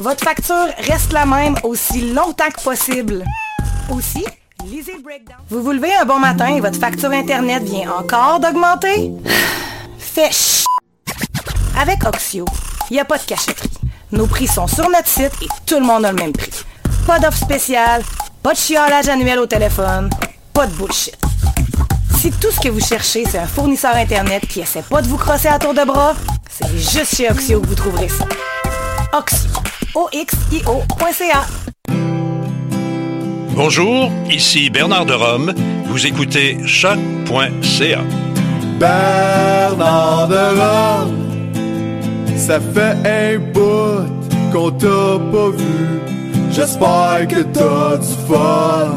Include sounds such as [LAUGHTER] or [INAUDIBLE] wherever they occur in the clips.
votre facture reste la même aussi longtemps que possible. Aussi, lisez le breakdown. Vous vous levez un bon matin et votre facture Internet vient encore d'augmenter? [SIGHS] Fait ch... Avec Oxio, il n'y a pas de cachotterie. Nos prix sont sur notre site et tout le monde a le même prix. Pas d'offre spéciale, pas de chiolage annuel au téléphone, pas de bullshit. Si tout ce que vous cherchez, c'est un fournisseur Internet qui essaie pas de vous crosser à tour de bras, c'est juste chez Oxio que vous trouverez ça. Oxio. O-X-I-O.ca. Bonjour, ici Bernard de Rome. Vous écoutez choc.ca. Bernard de Rome, ça fait un bout qu'on t'a pas vu. J'espère que t'as du fun,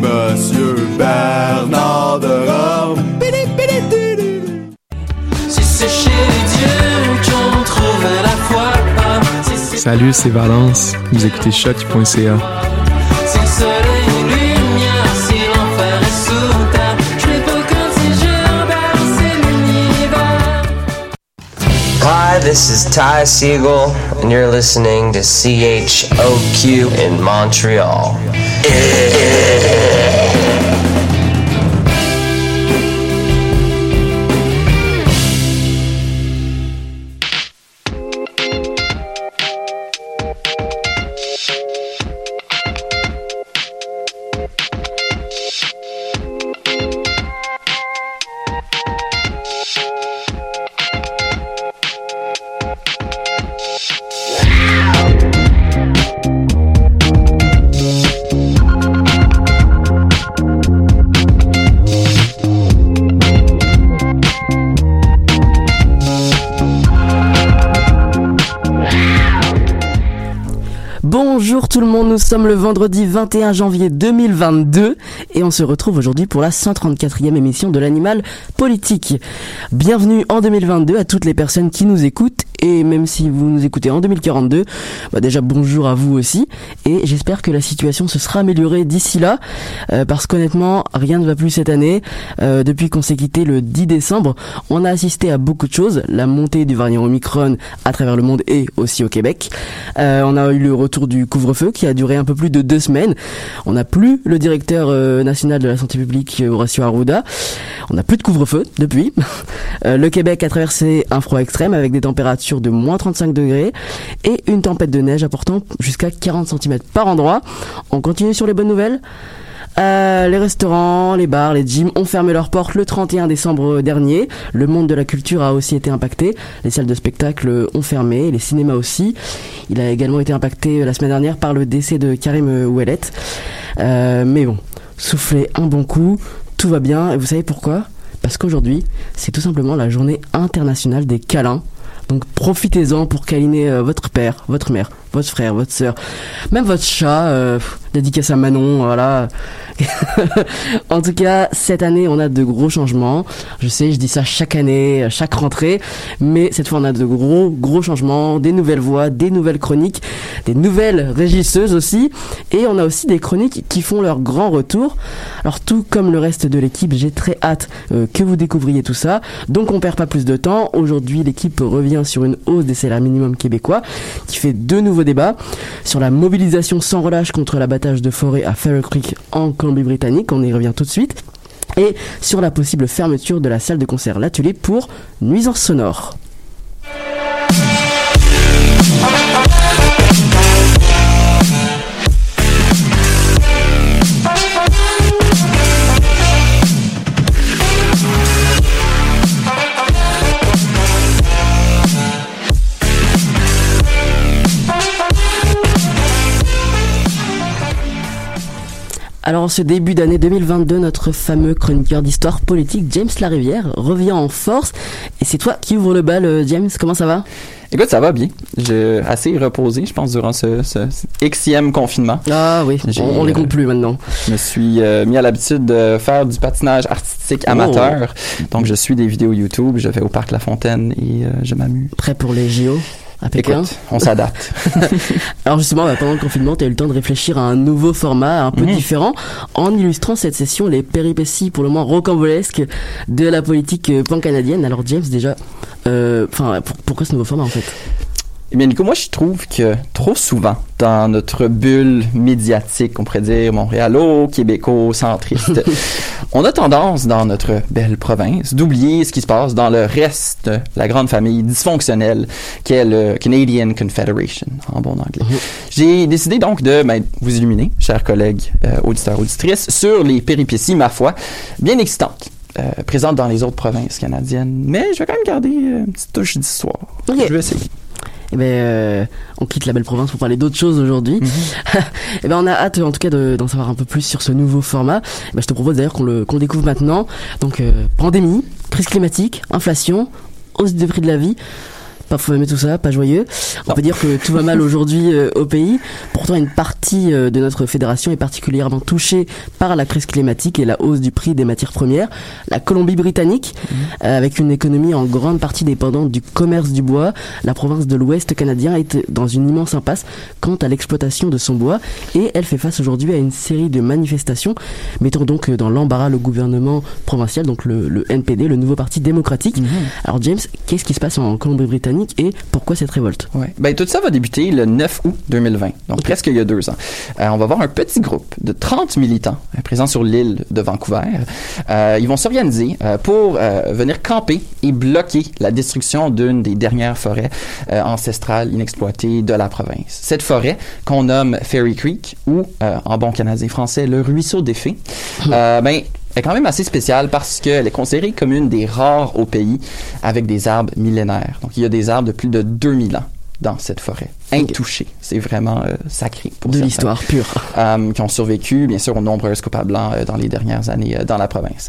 Monsieur Bernard de Rome. C'est chez Dieu Salut, c'est Valence. Vous écoutez choc.ca. Hi, this is Ty Siegel, and you're listening to CHOQ in Montreal. Tout le monde, nous sommes le vendredi 21 janvier 2022 et on se retrouve aujourd'hui pour la 134e émission de l'animal politique. Bienvenue en 2022 à toutes les personnes qui nous écoutent et même si vous nous écoutez en 2042, bah déjà bonjour à vous aussi et j'espère que la situation se sera améliorée d'ici là euh, parce qu'honnêtement rien ne va plus cette année. Euh, depuis qu'on s'est quitté le 10 décembre, on a assisté à beaucoup de choses, la montée du variant Omicron à travers le monde et aussi au Québec. Euh, on a eu le retour du couvre-feu qui a duré un peu plus de deux semaines. On n'a plus le directeur euh, national de la santé publique euh, Horacio Arruda. On n'a plus de couvre-feu depuis. [LAUGHS] Euh, le Québec a traversé un froid extrême avec des températures de moins 35 degrés et une tempête de neige apportant jusqu'à 40 cm par endroit. On continue sur les bonnes nouvelles. Euh, les restaurants, les bars, les gyms ont fermé leurs portes le 31 décembre dernier. Le monde de la culture a aussi été impacté. Les salles de spectacle ont fermé, les cinémas aussi. Il a également été impacté la semaine dernière par le décès de Karim Ouellet. Euh, mais bon, soufflez un bon coup, tout va bien. Et vous savez pourquoi? Parce qu'aujourd'hui, c'est tout simplement la journée internationale des câlins. Donc profitez-en pour câliner euh, votre père, votre mère, votre frère, votre sœur, même votre chat, euh, dédicace à Manon, voilà. [LAUGHS] en tout cas, cette année, on a de gros changements. Je sais, je dis ça chaque année, chaque rentrée, mais cette fois, on a de gros, gros changements, des nouvelles voix, des nouvelles chroniques, des nouvelles régisseuses aussi, et on a aussi des chroniques qui font leur grand retour. Alors tout comme le reste de l'équipe, j'ai très hâte euh, que vous découvriez tout ça. Donc on perd pas plus de temps. Aujourd'hui, l'équipe revient sur une hausse des salaires minimums québécois, qui fait deux nouveaux débats sur la mobilisation sans relâche contre l'abattage de forêt à Farrow Creek en Colombie-Britannique. On y revient tout de suite. Et sur la possible fermeture de la salle de concert L'Atelier pour nuisances sonores. Alors en ce début d'année 2022, notre fameux chroniqueur d'histoire politique, James Larivière, revient en force. Et c'est toi qui ouvre le bal, euh, James. Comment ça va? Écoute, ça va bien. J'ai assez reposé, je pense, durant ce, ce, Xème confinement. Ah oui, on, on les compte plus maintenant. Je me suis euh, mis à l'habitude de faire du patinage artistique amateur. Donc, je suis des vidéos YouTube, je vais au Parc La Fontaine et euh, je m'amuse. Prêt pour les JO à Pékin Écoute, on s'adapte. [LAUGHS] Alors justement, bah, pendant le confinement, tu as eu le temps de réfléchir à un nouveau format un peu Mhm. différent en illustrant cette session les péripéties pour le moins rocambolesques de la politique euh, pan-canadienne. Alors James, déjà, euh, pour- pourquoi ce nouveau format en fait? Eh bien, Nico, moi, je trouve que trop souvent, dans notre bulle médiatique, on pourrait dire montréalo, québéco-centriste, [LAUGHS] on a tendance, dans notre belle province, d'oublier ce qui se passe dans le reste de la grande famille dysfonctionnelle qu'est le Canadian Confederation, en bon anglais. J'ai décidé donc de ben, vous illuminer, chers collègues euh, auditeurs, auditrices, sur les péripéties, ma foi, bien excitantes. euh, présentes dans les autres provinces canadiennes, mais je vais quand même garder euh, une petite touche d'histoire. Je vais essayer. Eh ben, euh, on quitte la belle province pour parler d'autres choses aujourd'hui. [LAUGHS] Eh ben, on a hâte, en tout cas, de- d'en savoir un peu plus sur ce nouveau format. Eh ben, je te propose d'ailleurs qu'on le, qu'on découvre maintenant. Donc, euh, pandémie, crise climatique, inflation, hausse des prix de la vie. Aimer tout ça, pas joyeux. On peut dire que tout va mal aujourd'hui euh, au pays. Pourtant, une partie euh, de notre fédération est particulièrement touchée par la crise climatique et la hausse du prix des matières premières. La Colombie-Britannique, euh, avec une économie en grande partie dépendante du commerce du bois, la province de l'Ouest canadien est dans une immense impasse quant à l'exploitation de son bois et elle fait face aujourd'hui à une série de manifestations mettant donc dans l'embarras le gouvernement provincial, donc le, le NPD, le nouveau parti démocratique. Alors James, qu'est-ce qui se passe en Colombie-Britannique et pourquoi cette révolte? Ouais. Ben, tout ça va débuter le 9 août 2020, donc presque il y a deux ans. Euh, on va voir un petit groupe de 30 militants euh, présents sur l'île de Vancouver. Euh, ils vont s'organiser pour venir camper et bloquer la destruction d'une des dernières forêts ancestrales inexploitées de la province. Cette forêt qu'on nomme Fairy Creek ou, en bon canadien français, le ruisseau des fées, ben, est quand même assez spéciale parce qu'elle est considérée comme une des rares au pays avec des arbres millénaires. Donc, il y a des arbres de plus de 2000 ans dans cette forêt, intouchés. C'est vraiment euh, sacré pour De l'histoire pure. Euh, qui ont survécu, bien sûr, aux nombreuses coupes à blanc euh, dans les dernières années dans la province.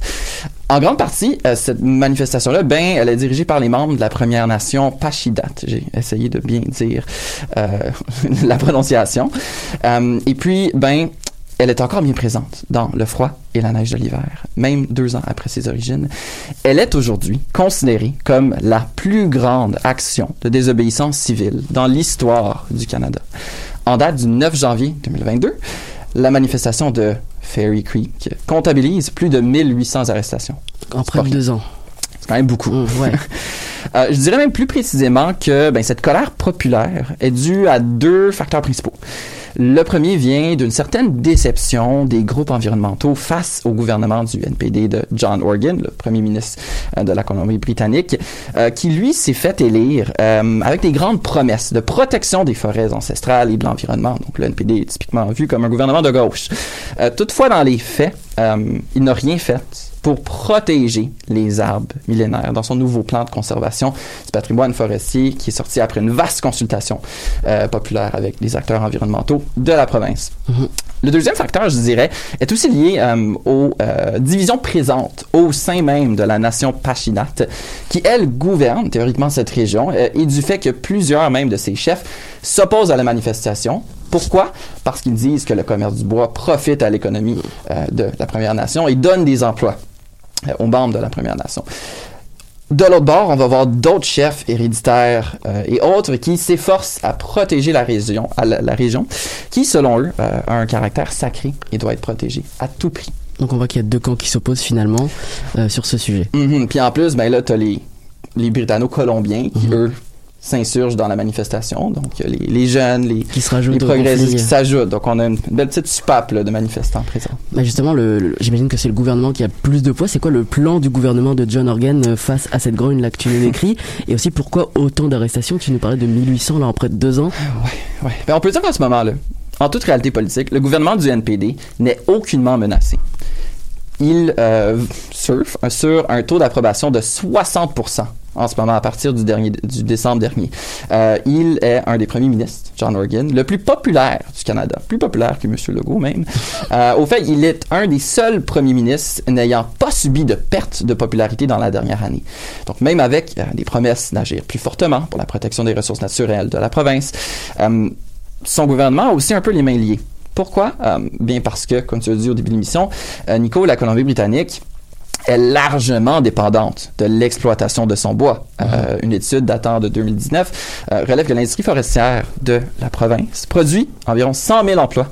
En grande partie, cette manifestation-là, ben, elle est dirigée par les membres de la Première Nation Pachidat. J'ai essayé de bien dire [LAUGHS] la prononciation. Et puis, ben, elle est encore bien présente dans le froid et la neige de l'hiver, même deux ans après ses origines. Elle est aujourd'hui considérée comme la plus grande action de désobéissance civile dans l'histoire du Canada. En date du 9 janvier 2022, la manifestation de Fairy Creek comptabilise plus de 1800 arrestations. En près de deux ans. C'est quand même beaucoup. Ouais. [LAUGHS] Euh, je dirais même plus précisément que ben, cette colère populaire est due à deux facteurs principaux. Le premier vient d'une certaine déception des groupes environnementaux face au gouvernement du NPD de John Organ, le premier ministre euh, de la Colombie-Britannique, euh, qui lui s'est fait élire euh, avec des grandes promesses de protection des forêts ancestrales et de l'environnement. Donc le NPD est typiquement vu comme un gouvernement de gauche. Euh, toutefois, dans les faits, il n'a rien fait pour protéger les arbres millénaires dans son nouveau plan de conservation du patrimoine forestier qui est sorti après une vaste consultation euh, populaire avec les acteurs environnementaux de la province. Le deuxième facteur, je dirais, est aussi lié euh, aux euh, divisions présentes au sein même de la nation Pachinat, qui, elle, gouverne théoriquement cette région, euh, et du fait que plusieurs même de ses chefs s'opposent à la manifestation. Pourquoi? Parce qu'ils disent que le commerce du bois profite à l'économie de la Première Nation et donne des emplois aux membres de la Première Nation. De l'autre bord, on va voir d'autres chefs héréditaires euh, et autres qui s'efforcent à protéger la région, à la, la région, qui, selon eux, euh, a un caractère sacré et doit être protégé à tout prix. Donc on voit qu'il y a deux camps qui s'opposent finalement euh, sur ce sujet. Mhm. Puis en plus, ben là, t'as les, les Britanno-Colombiens qui, Mhm. eux, s'insurgent dans la manifestation. Donc, les, les jeunes, les, Qui se les progressistes qui s'ajoutent. Donc, on a une belle petite soupape là, de manifestants présents. Bah justement, le, le- j'imagine que c'est le gouvernement qui a plus de poids. C'est quoi le plan du gouvernement de John Organ euh, face à cette grogne là que tu nous décris? [LAUGHS] Et aussi pourquoi autant d'arrestations? Tu nous parlais de 1800 là en près de deux ans. Ouais. Ben, on peut dire qu'en ce moment-là, en toute réalité politique, le gouvernement du NPD n'est aucunement menacé. Il euh, surfe euh, sur un taux d'approbation de 60% en ce moment à partir du, dernier, du décembre dernier. Euh, il est un des premiers ministres, John Organ, le plus populaire du Canada, plus populaire que M. Legault même. Euh, au fait, il est un des seuls premiers ministres n'ayant pas subi de perte de popularité dans la dernière année. Donc même avec euh, des promesses d'agir plus fortement pour la protection des ressources naturelles de la province, euh, son gouvernement a aussi un peu les mains liées. Pourquoi? Bien parce que, comme tu as dit au début de l'émission, Nico, la Colombie-Britannique est largement dépendante de l'exploitation de son bois. Euh, une étude datant de 2019 euh, relève que l'industrie forestière de la province produit environ 100 000 emplois,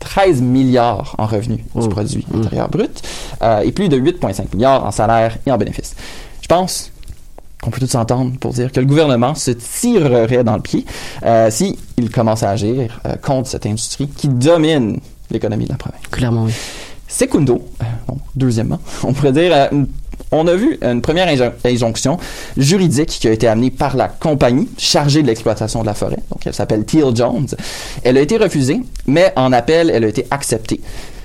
13 milliards en revenus du produit intérieur brut euh, et plus de 8,5 milliards en salaires et en bénéfices. Je pense qu'on peut tous entendre pour dire que le gouvernement se tirerait dans le pied euh, si commence à agir contre cette industrie qui domine l'économie de la province. Clairement, oui. Secundo, euh, bon, deuxièmement, on pourrait dire, euh, on a vu une première injon- injonction juridique qui a été amenée par la compagnie chargée de l'exploitation de la forêt. Donc, elle s'appelle Teal Jones. Elle a été refusée, mais en appel, elle a été acceptée.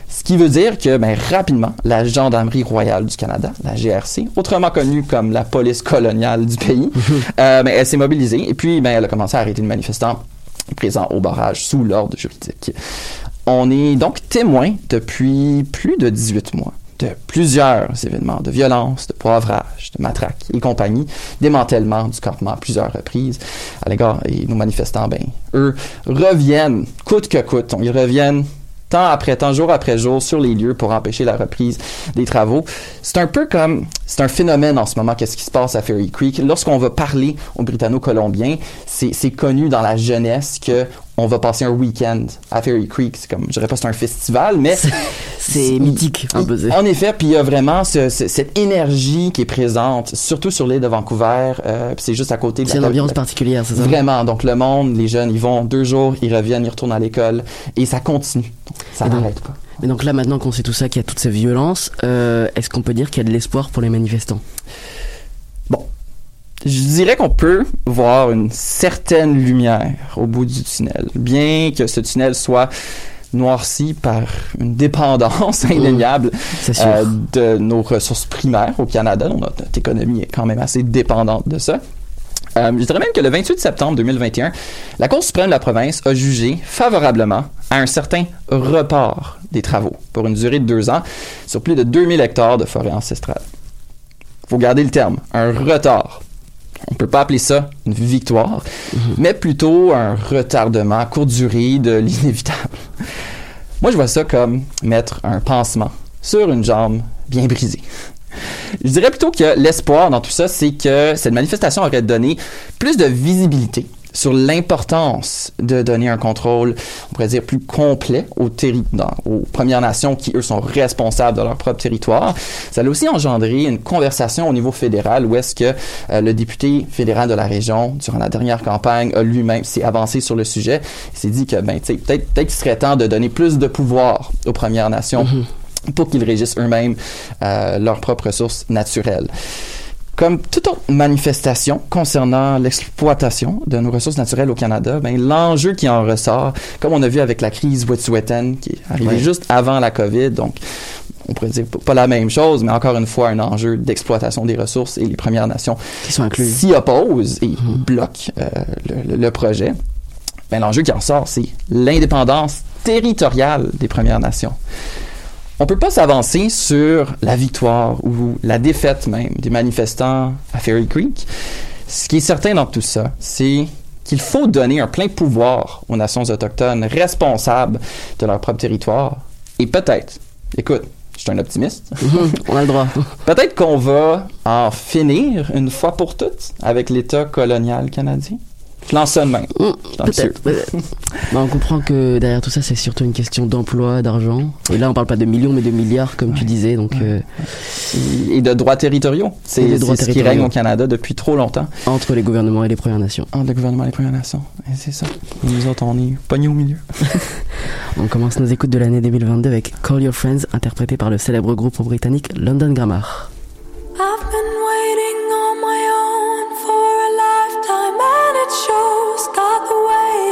Ce qui veut dire que, ben, rapidement, la Gendarmerie royale du Canada, la GRC, autrement connue comme la police coloniale du pays, [LAUGHS] euh, ben, elle s'est mobilisée et puis ben, elle a commencé à arrêter les manifestants présents au barrage sous l'ordre juridique. On est donc témoin depuis plus de 18 mois de plusieurs événements de violence, de poivrage, de matraque et compagnie, démantèlement du campement à plusieurs reprises à l'égard et nos manifestants, ben, eux, reviennent coûte que coûte. Ils reviennent temps après temps, jour après jour, sur les lieux pour empêcher la reprise des travaux. C'est un peu comme, c'est un phénomène en ce moment, qu'est-ce qui se passe à Ferry Creek? Lorsqu'on va parler aux Britanno-Colombiens, c'est connu dans la jeunesse que on va passer un week-end à Ferry Creek. C'est comme, je dirais pas c'est un festival, mais C'est mythique, un peu. c'est- en effet, puis il y a vraiment ce- ce- cette énergie qui est présente, surtout sur l'île de Vancouver. euh, puis c'est juste à côté de C'est une ambiance particulière, c'est ça? Vraiment. Donc, le monde, les jeunes, ils vont deux jours, ils reviennent, ils retournent à l'école et ça continue. Ça n'arrête pas. Mais donc là, maintenant qu'on sait tout ça, qu'il y a toutes ces violences, euh, est-ce qu'on peut dire qu'il y a de l'espoir pour les manifestants? Je dirais qu'on peut voir une certaine lumière au bout du tunnel, bien que ce tunnel soit noirci par une dépendance [LAUGHS] indéniable euh, de nos ressources primaires au Canada. dont Notre, notre économie est quand même assez dépendante de ça. Euh, je dirais même que le 28 septembre 2021, la Cour suprême de la province a jugé favorablement à un certain report des travaux pour une durée de deux ans sur plus de 2000 hectares de forêt ancestrale. faut garder le terme, un retard. On peut pas appeler ça une victoire, mais plutôt un retardement à courte durée de [LAUGHS] l'inévitable. Moi, je vois ça comme mettre un pansement sur une jambe bien brisée. Je dirais plutôt que l'espoir dans tout ça, c'est que cette manifestation aurait donné plus de visibilité sur l'importance de donner un contrôle, on pourrait dire, plus complet aux, dans- aux Premières Nations qui, eux, sont responsables de leur propre territoire. Ça a aussi engendré une conversation au niveau fédéral où est-ce que euh, le député fédéral de la région, durant la dernière campagne, a lui-même s'est avancé sur le sujet. Il s'est dit que, ben, tu sais, peut-être peut qu'il serait temps de donner plus de pouvoir aux Premières Nations pour qu'ils régissent eux-mêmes euh, leurs propres ressources naturelles. Comme toute autre manifestation concernant l'exploitation de nos ressources naturelles au Canada, ben, l'enjeu qui en ressort, comme on a vu avec la crise Wet'suwet'en qui est arrivée juste avant la COVID, donc on pourrait dire pas la même chose, mais encore une fois un enjeu d'exploitation des ressources et les Premières Nations Qui sont inclus. s'y opposent et bloquent euh, le, le- le projet. Ben, l'enjeu qui en sort, c'est l'indépendance territoriale des Premières Nations. On peut pas s'avancer sur la victoire ou la défaite même des manifestants à Ferry Creek. Ce qui est certain dans tout ça, c'est qu'il faut donner un plein pouvoir aux nations autochtones responsables de leur propre territoire. Et peut-être, écoute, je suis un optimiste, [LAUGHS] Mhm, On a le droit. [LAUGHS] peut-être qu'on va en finir une fois pour toutes avec l'État colonial canadien. Je lance ça de même. Je suis ambitieux. Peut-être. on comprend que derrière tout ça, c'est surtout une question d'emploi, d'argent. Et là, on parle pas de millions, mais de milliards, comme tu disais. Donc, euh, Et de droits territoriaux. C'est ce qui règne au Canada depuis trop longtemps. entre les gouvernements et les Premières Nations. Entre le gouvernement et les Premières Nations. Et c'est ça. Et nous autres, on est pognés au milieu. [LAUGHS] On commence nos écoutes de l'année 2022 avec Call Your Friends, interprété par le célèbre groupe britannique London Grammar. I've been waiting on my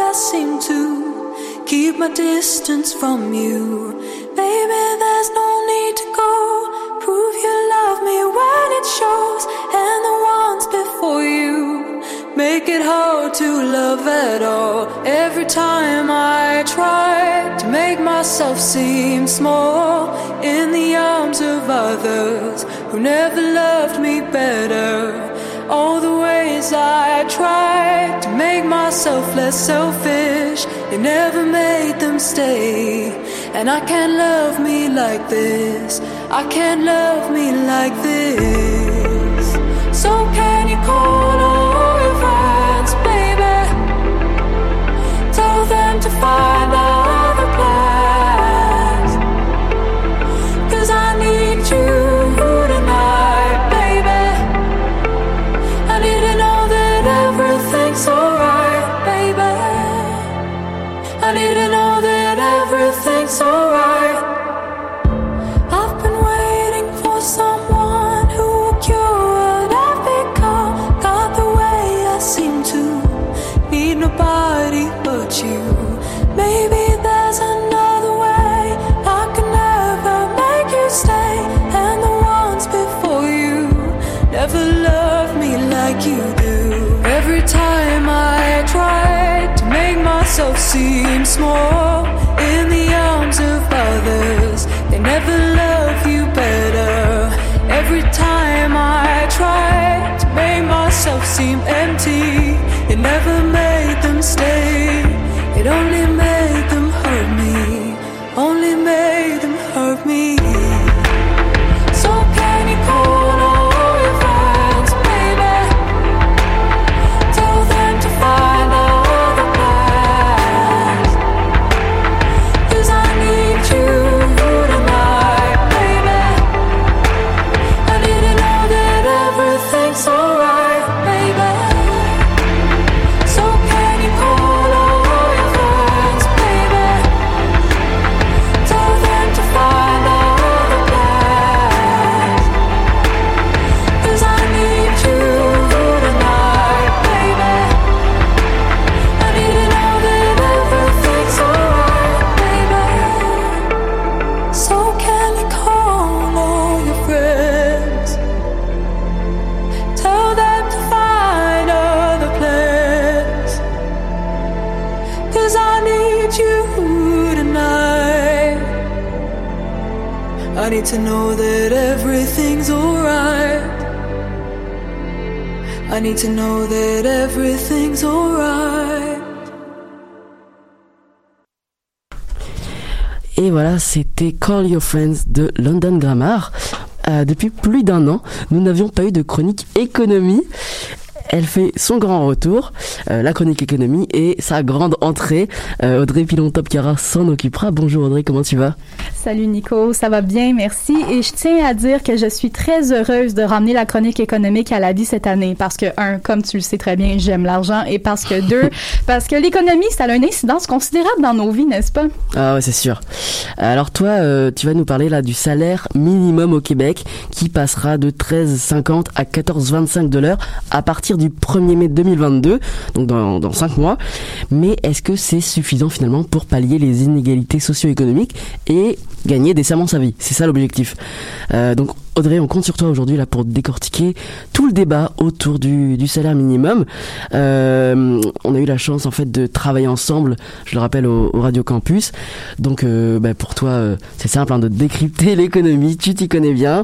I seem to keep my distance from you. Baby, there's no need to go. Prove you love me when it shows. And the ones before you make it hard to love at all. Every time I try to make myself seem small in the arms of others who never loved me better. All the ways I tried to make myself less selfish, it never made them stay. And I can't love me like this. I can't love me like this. So can you call all your friends, baby? Tell them to find everything's alright. I've been waiting for someone who will cure what I've become. Got the way I seem to need nobody but you. Maybe there's another way I can never make you stay. And the ones before you never loved me like you do. Every time I try to make myself seem small seem empty, it never made I need to know that everything's alright. Et voilà, c'était Call Your Friends de London Grammar. Euh, depuis plus d'un an, nous n'avions pas eu de chronique économie. Elle fait son grand retour, euh, la chronique économie et sa grande entrée. Euh, Audrey Pilon-Topkara s'en occupera. Bonjour Audrey, comment tu vas? Salut Nico, ça va bien, merci. Et je tiens à dire que je suis très heureuse de ramener la chronique économique à la vie cette année parce que, un, comme tu le sais très bien, j'aime l'argent et parce que, deux, [LAUGHS] parce que l'économie, ça a une incidence considérable dans nos vies, n'est-ce pas? Ah ouais, c'est sûr. Alors toi, euh, tu vas nous parler là du salaire minimum au Québec qui passera de 13,50 à 14,25 dollars à partir du 1er mai 2022, donc dans, dans 5 mois. Mais est-ce que c'est suffisant finalement pour pallier les inégalités socio-économiques et gagner décemment sa vie? C'est ça l'objectif. Euh, Audrey, on compte sur toi aujourd'hui là pour décortiquer tout le débat autour du, salaire minimum. Euh, on a eu la chance en fait de travailler ensemble, je le rappelle au, Radio Campus. Donc euh, bah, pour toi, euh, c'est simple hein, de décrypter [LAUGHS] l'économie, tu t'y connais bien.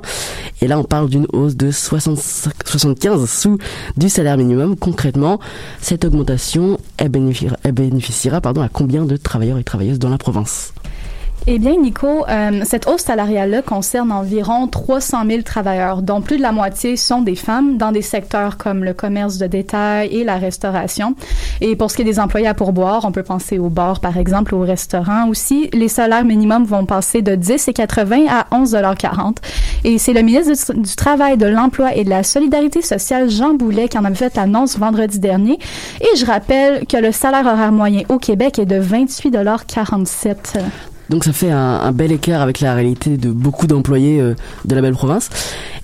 Et là, on parle d'une hausse de 65 75 sous du salaire minimum. Concrètement, cette augmentation, elle bénéficiera, elle bénéficiera à combien de travailleurs et travailleuses dans la province? Eh bien, Nico, euh, cette hausse salariale-là concerne environ 300 000 travailleurs, dont plus de la moitié sont des femmes dans des secteurs comme le commerce de détail et la restauration. Et pour ce qui est des employés à pourboire, on peut penser au bar, par exemple, au restaurant aussi. Les salaires minimums vont passer de 10 et 80 à 11,40 Et c'est le ministre du, Travail, de l'Emploi et de la Solidarité sociale, Jean Boulet, qui en avait fait l'annonce vendredi dernier. Et je rappelle que le salaire horaire moyen au Québec est de 28,47 Donc ça fait un, un, bel écart avec la réalité de beaucoup d'employés euh, de la belle province.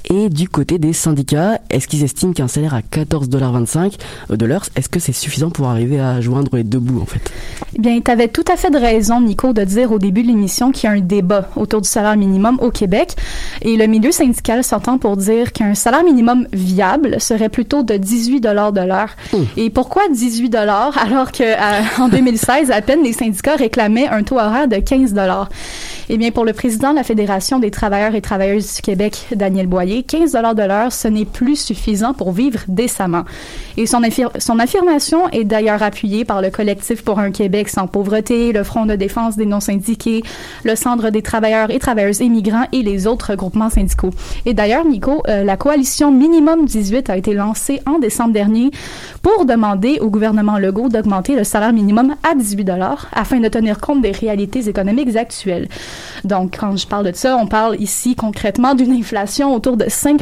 Et du côté des syndicats, est-ce qu'ils estiment qu'un salaire à 14,25$ de l'heure, est-ce que c'est suffisant pour arriver à joindre les deux bouts en fait? Eh bien, tu avais tout à fait de raison, Nico, de dire au début de l'émission qu'il y a un débat autour du salaire minimum au Québec. Et le milieu syndical s'entend pour dire qu'un salaire minimum viable serait plutôt de 18 de l'heure. Mmh. Et pourquoi 18 alors que en 2016, à peine les syndicats réclamaient un taux horaire de 15 eh bien, pour le président de la Fédération des travailleurs et travailleuses du Québec, Daniel Boyer, 15 de l'heure, ce n'est plus suffisant pour vivre décemment. Et son affirmation est d'ailleurs appuyée par le collectif pour un Québec sans pauvreté, le Front de défense des non-syndiqués, le Centre des travailleurs et travailleuses immigrants et les autres groupements syndicaux. Et d'ailleurs, Nico, euh, la coalition Minimum 18 a été lancée en décembre dernier pour demander au gouvernement Legault d'augmenter le salaire minimum à 18 afin de tenir compte des réalités économiques actuelles. Donc, quand je parle de ça, on parle ici concrètement d'une inflation autour de 5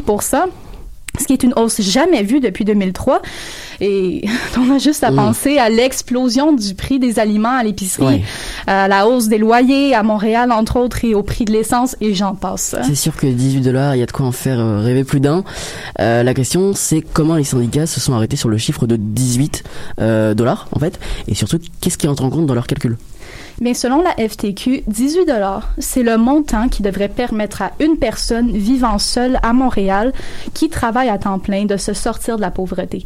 ce qui est une hausse jamais vue depuis 2003. Et [LAUGHS] on a juste à Mm. penser à l'explosion du prix des aliments à l'épicerie, Ouais. à la hausse des loyers à Montréal, entre autres, et au prix de l'essence, et j'en passe. C'est sûr que 18 dollars, il y a de quoi en faire euh, rêver plus d'un. Euh, la question, c'est comment les syndicats se sont arrêtés sur le chiffre de 18 euh, dollars, en fait, et surtout, qu'est-ce qui entre en compte dans leur calcul? Mais selon la FTQ, 18 dollars, c'est le montant qui devrait permettre à une personne vivant seule à Montréal qui travaille à temps plein de se sortir de la pauvreté.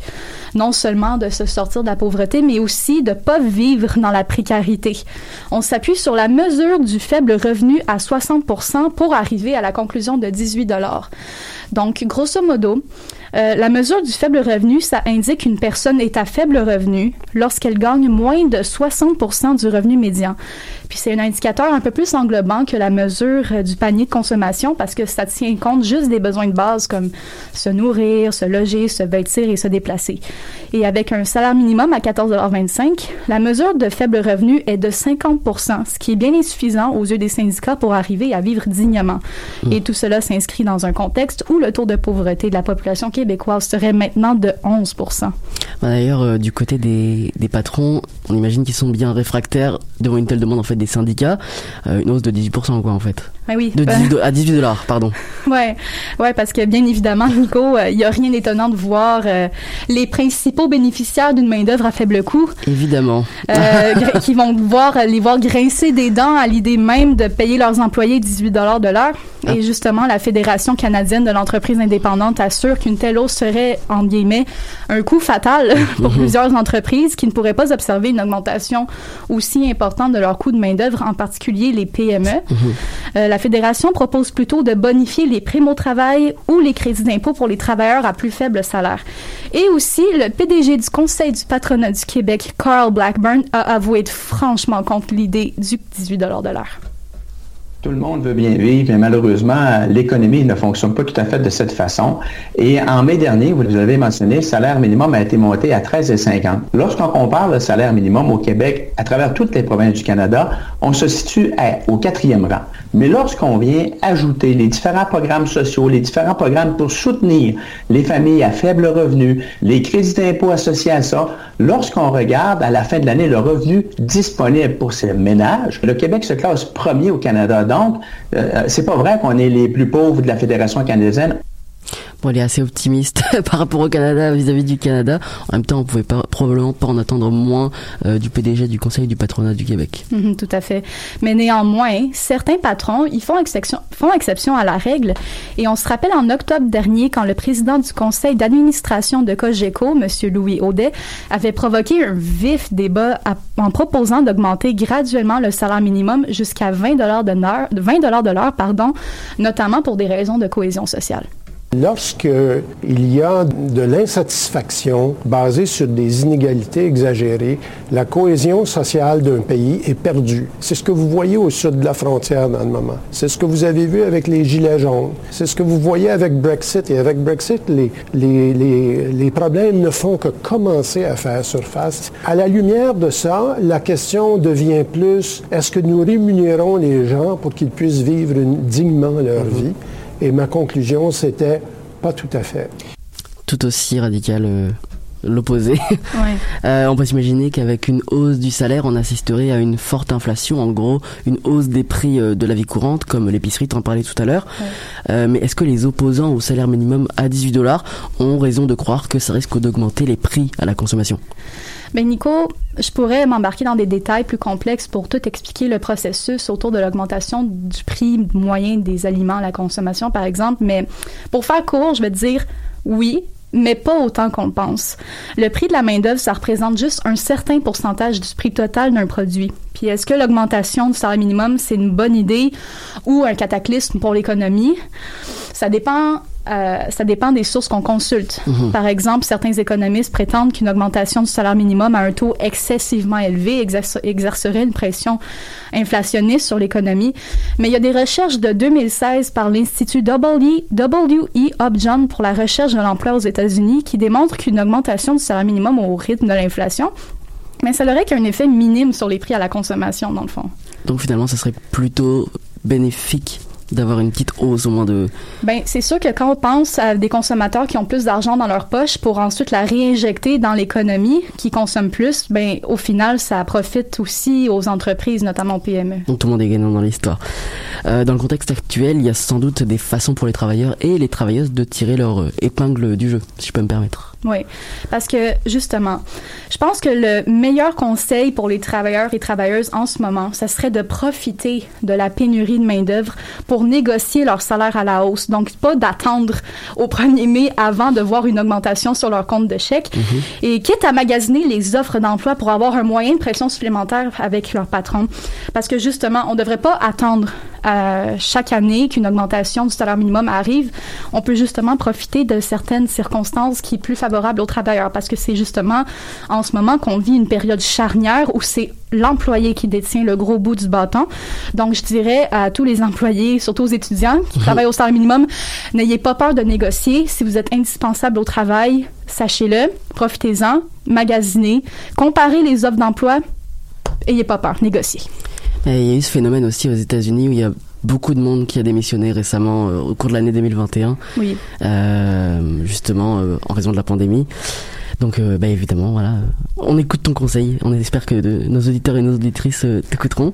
Non seulement de se sortir de la pauvreté, mais aussi de pas vivre dans la précarité. On s'appuie sur la mesure du faible revenu à 60% pour arriver à la conclusion de 18 dollars. Donc, grosso modo, euh, la mesure du faible revenu, ça indique qu'une personne est à faible revenu lorsqu'elle gagne moins de 60% du revenu médian. Puis c'est un indicateur un peu plus englobant que la mesure euh, du panier de consommation parce que ça tient compte juste des besoins de base comme se nourrir, se loger, se vêtir et se déplacer. Et avec un salaire minimum à 14,25 la mesure de faible revenu est de 50% ce qui est bien insuffisant aux yeux des syndicats pour arriver à vivre dignement. Et tout cela s'inscrit dans un contexte où le taux de pauvreté de la population québécoise serait maintenant de 11% Bah, D'ailleurs, euh, du côté des, des patrons, on imagine qu'ils sont bien réfractaires devant une telle demande en fait des syndicats, Euh, une hausse de 18% quoi en fait. Ben oui. De 18 [LAUGHS] do- à 18 dollars, pardon. Ouais, ouais, parce que bien évidemment, Nico, euh, il y a rien d'étonnant de voir euh, les principaux bénéficiaires d'une main d'œuvre à faible coût, Évidemment. euh, [LAUGHS] qui vont voir les voir grincer des dents à l'idée même de payer leurs employés 18 dollars de l'heure. Et justement, la Fédération canadienne de l'entreprise indépendante assure qu'une telle hausse serait, en guillemets, un coût fatal [LAUGHS] pour Mhm. plusieurs entreprises qui ne pourraient pas observer une augmentation aussi importante de leur coût de main-d'œuvre, en particulier les PME. Euh, la Fédération propose plutôt de bonifier les primes au travail ou les crédits d'impôt pour les travailleurs à plus faible salaire. Et aussi, le PDG du Conseil du patronat du Québec, Carl Blackburn, a avoué être franchement contre l'idée du 18 de l'heure. Tout le monde veut bien vivre, mais malheureusement, l'économie ne fonctionne pas tout à fait de cette façon. Et en mai dernier, vous l'avez mentionné, le salaire minimum a été monté à 13,50. Lorsqu'on compare le salaire minimum au Québec à travers toutes les provinces du Canada, on se situe au quatrième rang. Mais lorsqu'on vient ajouter les différents programmes sociaux, les différents programmes pour soutenir les familles à faible revenu, les crédits d'impôt associés à ça, lorsqu'on regarde à la fin de l'année le revenu disponible pour ces ménages, le Québec se classe premier au Canada. Donc, euh, c'est pas vrai qu'on est les plus pauvres de la Fédération canadienne. Bon, elle est assez optimiste [LAUGHS] par rapport au Canada vis-à-vis du Canada. En même temps, on pouvait pas, probablement pas en attendre moins euh, du PDG du Conseil du patronat du Québec. [LAUGHS] Tout à fait. Mais néanmoins, certains patrons, font exception, font exception à la règle. Et on se rappelle en octobre dernier, quand le président du conseil d'administration de Cogeco, M. Louis Audet, avait provoqué un vif débat en proposant d'augmenter graduellement le salaire minimum jusqu'à 20 dollars de l'heure, 20 dollars de l'heure, notamment pour des raisons de cohésion sociale. Lorsque il y a de l'insatisfaction basée sur des inégalités exagérées, la cohésion sociale d'un pays est perdue. C'est ce que vous voyez au sud de la frontière dans le moment. C'est ce que vous avez vu avec les Gilets jaunes. C'est ce que vous voyez avec Brexit. Et avec Brexit, les, les, les, les problèmes ne font que commencer à faire surface. À la lumière de ça, la question devient plus, est-ce que nous rémunérons les gens pour qu'ils puissent vivre une- dignement leur vie? Et ma conclusion, c'était pas tout à fait. Tout aussi radical euh, l'opposé. Ouais. [LAUGHS] Euh, on peut s'imaginer qu'avec une hausse du salaire, on assisterait à une forte inflation, en gros une hausse des prix euh, de la vie courante, comme l'épicerie, t'en parlais tout à l'heure. Euh, mais est-ce que les opposants au salaire minimum à 18 dollars ont raison de croire que ça risque d'augmenter les prix à la consommation? Ben Nico, je pourrais m'embarquer dans des détails plus complexes pour tout expliquer le processus autour de l'augmentation du prix moyen des aliments à la consommation, par exemple. Mais pour faire court, je vais dire oui, mais pas autant qu'on pense. Le prix de la main-d'œuvre, ça représente juste un certain pourcentage du prix total d'un produit. Puis est-ce que l'augmentation du salaire minimum, c'est une bonne idée ou un cataclysme pour l'économie? Ça dépend. euh, ça dépend des sources qu'on consulte. Mhm. Par exemple, certains économistes prétendent qu'une augmentation du salaire minimum à un taux excessivement élevé exerce- exercerait une pression inflationniste sur l'économie. Mais il y a des recherches de 2016 par l'Institut. W.E. Upjohn pour la recherche de l'emploi aux États-Unis qui démontrent qu'une augmentation du salaire minimum au rythme de l'inflation, mais ça n'aurait qu'un effet minime sur les prix à la consommation, dans le fond. Donc finalement, ça serait plutôt bénéfique d'avoir une petite hausse au moins de... Ben, c'est sûr que quand on pense à des consommateurs qui ont plus d'argent dans leur poche pour ensuite la réinjecter dans l'économie, qui consomment plus, ben, au final, ça profite aussi aux entreprises, notamment aux PME. Donc tout le monde est gagnant dans l'histoire. Euh, dans le contexte actuel, il y a sans doute des façons pour les travailleurs et les travailleuses de tirer leur euh, épingle du jeu, si je peux me permettre. Oui, parce que justement, je pense que le meilleur conseil pour les travailleurs et travailleuses en ce moment, ça serait de profiter de la pénurie de main-d'œuvre pour négocier leur salaire à la hausse. Donc, pas d'attendre au 1er mai avant de voir une augmentation sur leur compte de chèque. Et quitte à magasiner les offres d'emploi pour avoir un moyen de pression supplémentaire avec leur patron. Parce que justement, on ne devrait pas attendre euh, chaque année qu'une augmentation du salaire minimum arrive. On peut justement profiter de certaines circonstances qui est plus favorable aux travailleurs parce que c'est justement en ce moment qu'on vit une période charnière où c'est l'employé qui détient le gros bout du bâton. Donc, je dirais à tous les employés, surtout aux étudiants qui [LAUGHS] travaillent au salaire minimum, n'ayez pas peur de négocier. Si vous êtes indispensable au travail, sachez-le, profitez-en, magasinez, comparez les offres d'emploi, ayez pas peur, négociez. Et il y a eu ce phénomène aussi aux États-Unis où il y a beaucoup de monde qui a démissionné récemment euh, au cours de l'année 2021, Oui. euh, justement euh, en raison de la pandémie. Donc, euh, bah, évidemment, voilà, on écoute ton conseil. On espère que de- nos auditeurs et nos auditrices euh, t'écouteront.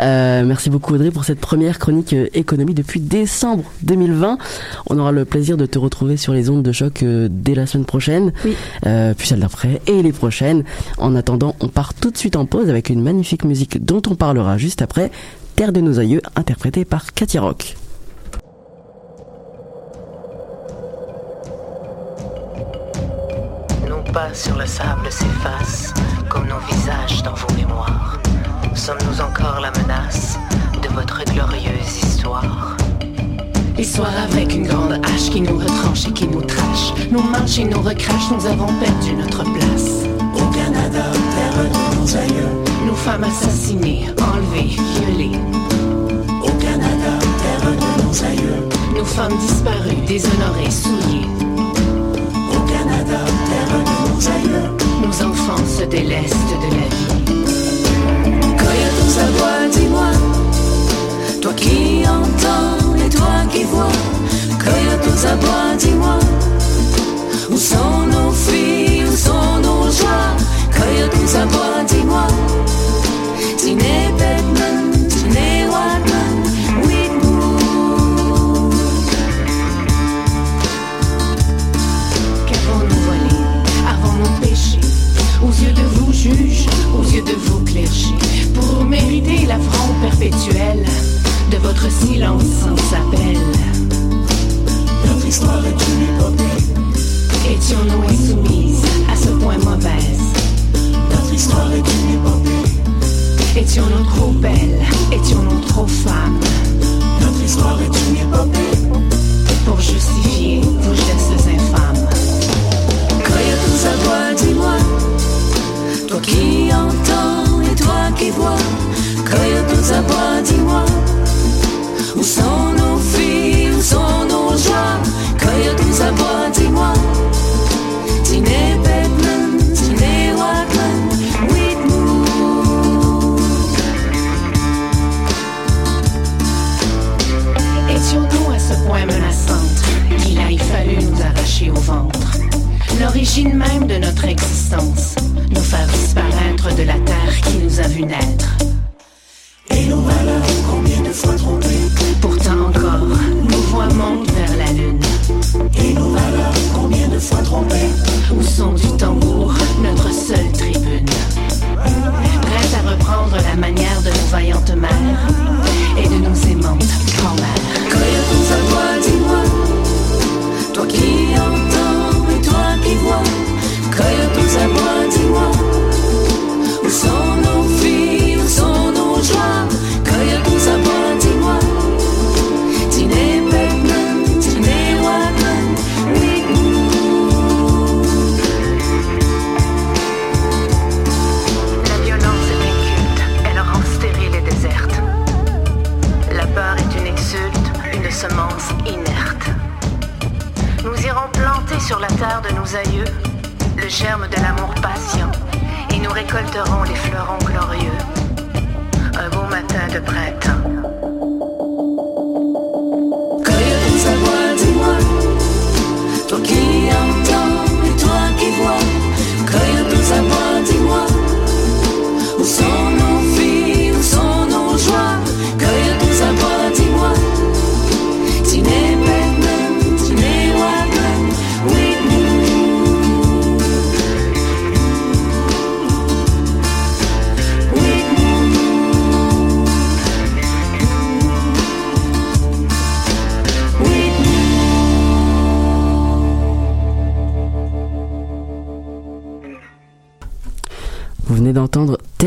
Euh, merci beaucoup Audrey pour cette première chronique économie depuis décembre 2020. On aura le plaisir de te retrouver sur les ondes de choc dès la semaine prochaine, puis celle d'après et les prochaines. En attendant, on part tout de suite en pause avec une magnifique musique dont on parlera juste après, Terre de nos aïeux, interprétée par Katia Rock. Pas sur le sable s'effacent, comme nos visages dans vos mémoires. Sommes-nous encore la menace de votre glorieuse histoire? Histoire avec une grande hache qui nous retranche et qui nous trache. Nous marche et nous recrache, nous avons perdu notre place. Au Canada, terre de nos aïeux. Nos femmes assassinées, enlevées, violées. Au Canada, terre de nos aïeux. Nos femmes disparues, déshonorées, souillées. Nos enfants se délestent de la vie. Coyote sa voix, dis-moi, toi qui entends et toi qui vois, Coyote aux abois, dis-moi, où sont nos filles, où sont nos joies, Coyote aux abois, dis-moi, Pour mériter l'affront perpétuel De votre silence sans appel. Notre histoire est une épopée. Étions-nous insoumises à ce point mauvaise? Notre histoire est une épopée. Étions-nous trop belles? Étions-nous trop femmes? Notre histoire est une épopée. Pour justifier vos gestes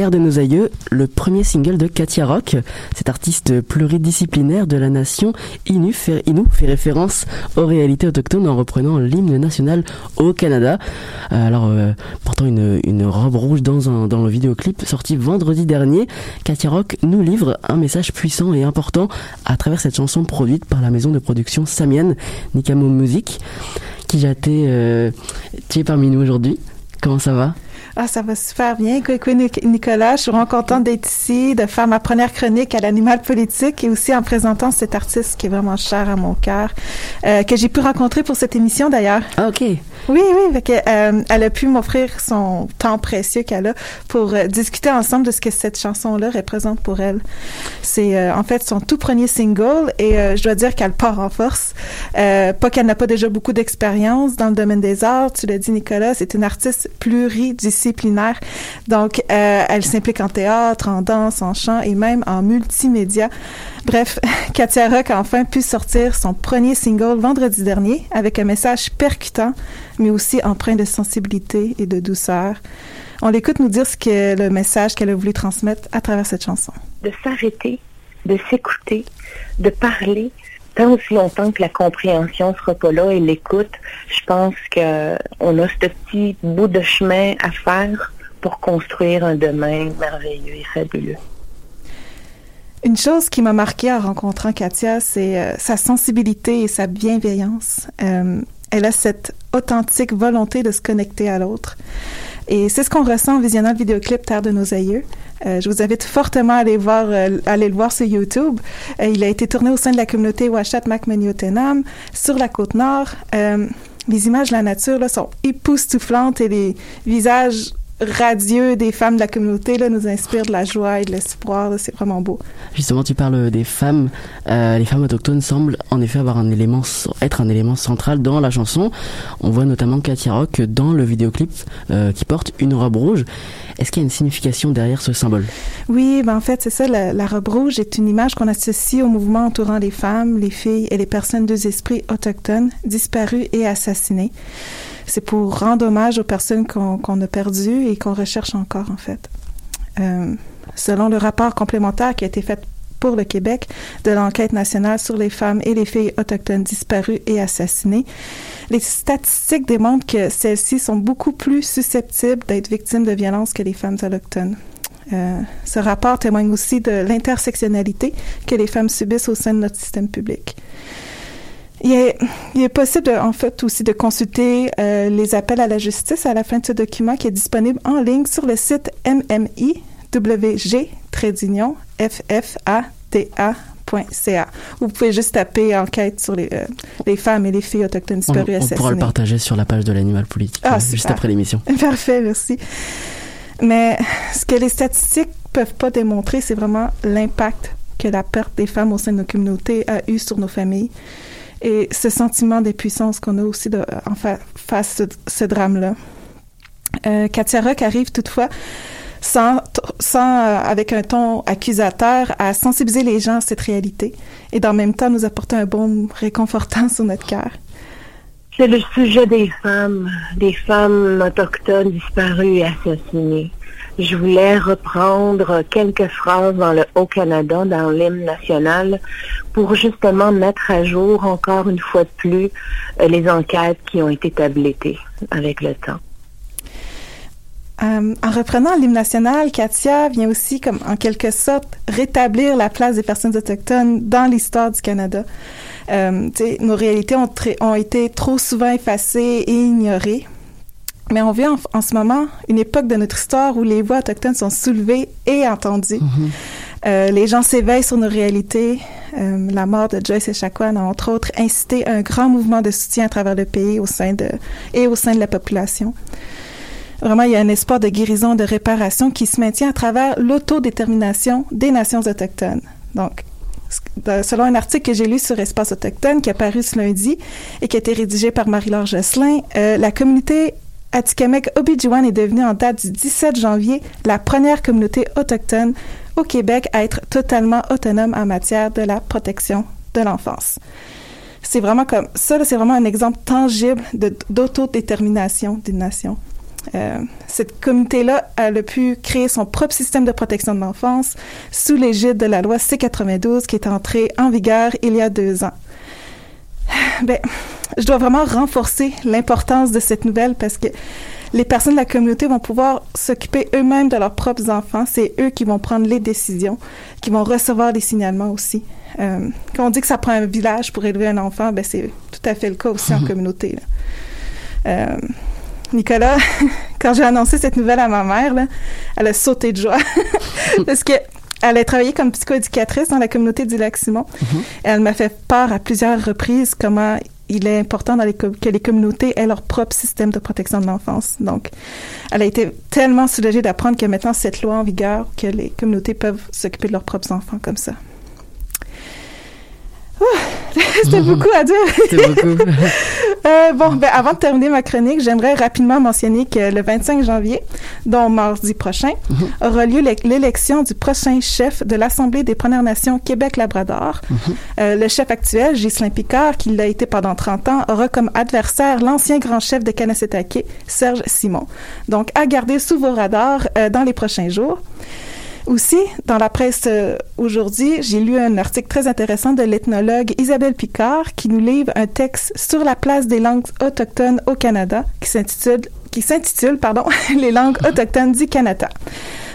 De nos aïeux, le premier single de Katia Rock. Cette artiste pluridisciplinaire de la nation Innu fait, fait référence aux réalités autochtones en reprenant l'hymne national au Canada. Euh, alors, euh, portant une, robe rouge dans, un, dans le vidéoclip sorti vendredi dernier, Katia Rock nous livre un message puissant et important à travers cette chanson produite par la maison de production samienne Nikamo Music, qui a été euh, parmi nous aujourd'hui. Comment ça va? Ah, ça va super bien. Coucou Nicolas, je suis vraiment contente d'être ici, de faire ma première chronique à l'animal politique et aussi en présentant cet artiste qui est vraiment cher à mon cœur, euh, que j'ai pu rencontrer pour cette émission d'ailleurs. Ah, ok. Oui, oui, que, euh, elle a pu m'offrir son temps précieux qu'elle a pour euh, discuter ensemble de ce que cette chanson-là représente pour elle. C'est en fait son tout premier single et je dois dire qu'elle part en force. pas qu'elle n'a pas déjà beaucoup d'expérience dans le domaine des arts, tu l'as dit Nicolas, c'est une artiste Donc, elle s'implique en théâtre, en danse, en chant et même en multimédia. Bref, [LAUGHS] Katia Rock a enfin pu sortir son premier single vendredi dernier avec un message percutant, mais aussi empreint de sensibilité et de douceur. On l'écoute nous dire ce qu'est le message qu'elle a voulu transmettre à travers cette chanson. De s'arrêter, de s'écouter, de parler, tant aussi longtemps que la compréhension sera pas là et l'écoute, je pense qu'on a ce petit bout de chemin à faire pour construire un demain merveilleux et fabuleux. Une chose qui m'a marqué en rencontrant Katia, c'est euh, sa sensibilité et sa bienveillance. Euh, elle a cette authentique volonté de se connecter à l'autre. Et c'est ce qu'on ressent en visionnant le vidéoclip Terre de nos aïeux. Euh, je vous invite fortement à aller voir, aller le voir sur YouTube. il a été tourné au sein de la communauté Washat Macmaniotenam sur la côte nord. les images de la nature là, sont époustouflantes et les visages radieux des femmes de la communauté là, nous inspire de la joie et de l'espoir. C'est vraiment beau. Justement, tu parles des femmes. Euh, les femmes autochtones semblent en effet avoir un élément, être un élément central dans la chanson. On voit notamment Katia Rock dans le vidéoclip euh, qui porte une robe rouge. Est-ce qu'il y a une signification derrière ce symbole? Oui, ben en fait, c'est ça. La, la, robe rouge est une image qu'on associe au mouvement entourant les femmes, les filles et les personnes deux esprits autochtones disparues et assassinées c'est pour rendre hommage aux personnes qu'on a perdues et qu'on recherche encore, en fait. Euh, selon le rapport complémentaire qui a été fait pour le Québec de l'enquête nationale sur les femmes et les filles autochtones disparues et assassinées, les statistiques démontrent que celles-ci sont beaucoup plus susceptibles d'être victimes de violences que les femmes autochtones. Euh, ce rapport témoigne aussi de l'intersectionnalité que les femmes subissent au sein de notre système public. Il est, il est, possible, en fait, aussi de consulter euh, les appels à la justice à la fin de ce document qui est disponible en ligne sur le site mmiwg-ffata.ca. Vous pouvez juste taper enquête sur les, euh, les femmes et les filles autochtones disparues on, on pourra le partager sur la page de l'animal politique ah, juste après l'émission. [LAUGHS] Parfait, merci. Mais ce que les statistiques peuvent pas démontrer, c'est vraiment l'impact que la perte des femmes au sein de nos communautés a eu sur nos familles et ce sentiment d'impuissance qu'on a aussi de, en face à ce, drame-là. Euh, Katia Rock arrive toutefois sans, sans euh, avec un ton accusateur à sensibiliser les gens à cette réalité et dans le même temps nous apporter un bon réconfortant sur notre cœur. C'est le sujet des femmes, des femmes autochtones disparues et assassinées. Je voulais reprendre quelques phrases dans le Haut-Canada, dans l'hymne national, pour justement mettre à jour encore une fois de plus euh, les enquêtes qui ont été tablettées avec le temps. Euh, en reprenant l'hymne national, Katia vient aussi, comme en quelque sorte, rétablir la place des personnes autochtones dans l'histoire du Canada. Euh, nos réalités ont, ont été trop souvent effacées et ignorées. Mais on vit en, ce moment une époque de notre histoire où les voix autochtones sont soulevées et entendues. Mm-hmm. Euh, les gens s'éveillent sur nos réalités. Euh, la mort de Joyce Echaquan a entre autres incité un grand mouvement de soutien à travers le pays au sein de, et au sein de la population. Vraiment, il y a un espoir de guérison, de réparation qui se maintient à travers l'autodétermination des nations autochtones. Donc, selon un article que j'ai lu sur Espace autochtone qui a paru ce lundi et qui a été rédigé par Marie-Laure Josselin, euh, la communauté Atikamek Obijuan est devenue en date du 17 janvier la première communauté autochtone au Québec à être totalement autonome en matière de la protection de l'enfance. C'est vraiment comme ça, c'est vraiment un exemple tangible d'autodétermination d'une nation. Euh, cette communauté-là, a pu créer son propre système de protection de l'enfance sous l'égide de la loi C-92 qui est entrée en vigueur il y a deux ans. [SIGHS] Ben, je dois vraiment renforcer l'importance de cette nouvelle parce que les personnes de la communauté vont pouvoir s'occuper eux-mêmes de leurs propres enfants. C'est eux qui vont prendre les décisions, qui vont recevoir les signalements aussi. Euh, quand on dit que ça prend un village pour élever un enfant, ben c'est tout à fait le cas aussi en [LAUGHS] communauté. Là. Euh, Nicolas, [LAUGHS] quand j'ai annoncé cette nouvelle à ma mère, là, elle a sauté de joie [LAUGHS] parce que elle a travaillé comme psychoéducatrice dans la communauté du lac Simon. Elle m'a fait part à plusieurs reprises comment il est important dans les co- que les communautés aient leur propre système de protection de l'enfance. Donc, elle a été tellement soulagée d'apprendre que maintenant cette loi en vigueur, que les communautés peuvent s'occuper de leurs propres enfants comme ça. Ouh, [LAUGHS] C'était beaucoup à dire. C'était beaucoup. [LAUGHS] Euh, bon, ben, avant de terminer ma chronique, j'aimerais rapidement mentionner que le 25 janvier, donc mardi prochain, aura lieu l'é- l'élection du prochain chef de l'Assemblée des Premières Nations Québec-Labrador. Euh, le chef actuel, Ghislain Picard, qui l'a été pendant 30 ans, aura comme adversaire l'ancien grand chef de Kanessetake, Serge Simon. Donc, à garder sous vos radars euh, dans les prochains jours. Aussi, dans la presse euh, aujourd'hui, j'ai lu un article très intéressant de l'ethnologue Isabelle Picard qui nous livre un texte sur la place des langues autochtones au Canada qui s'intitule qui s'intitule pardon [LAUGHS] les langues autochtones du Canada.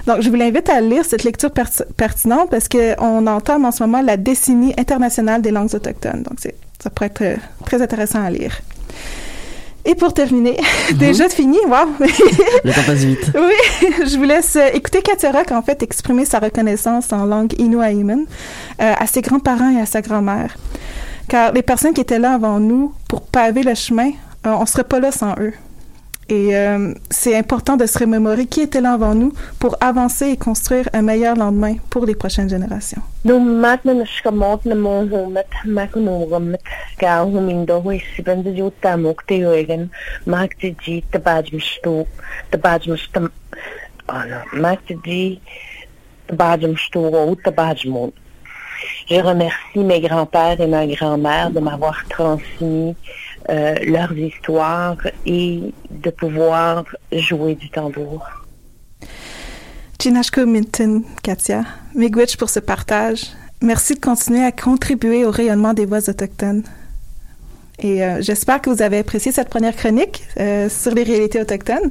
Donc, je vous l'invite à lire cette lecture perti- pertinente parce que on entame en ce moment la décennie internationale des langues autochtones. Donc, ça pourrait être euh, très intéressant à lire. Et pour terminer, [LAUGHS] déjà fini, wow! [LAUGHS] Le temps passe vite. [LAUGHS] Oui, je vous laisse euh, écouter Katia Rock, en fait, exprimer sa reconnaissance en langue Inuaiman euh, à ses grands-parents et à sa grand-mère. Car les personnes qui étaient là avant nous pour paver le chemin, euh, on serait pas là sans eux. Et euh, c'est important de se remémorer qui était là avant nous pour avancer et construire un meilleur lendemain pour les prochaines générations. Je remercie mes grands-pères et ma grand-mère de m'avoir transmis euh, leurs histoires et de pouvoir jouer du tambour. Chinashko Minton, Katia, Miigwech pour ce partage. Merci de continuer à contribuer au rayonnement des voix autochtones. Et euh, j'espère que vous avez apprécié cette première chronique euh, sur les réalités autochtones.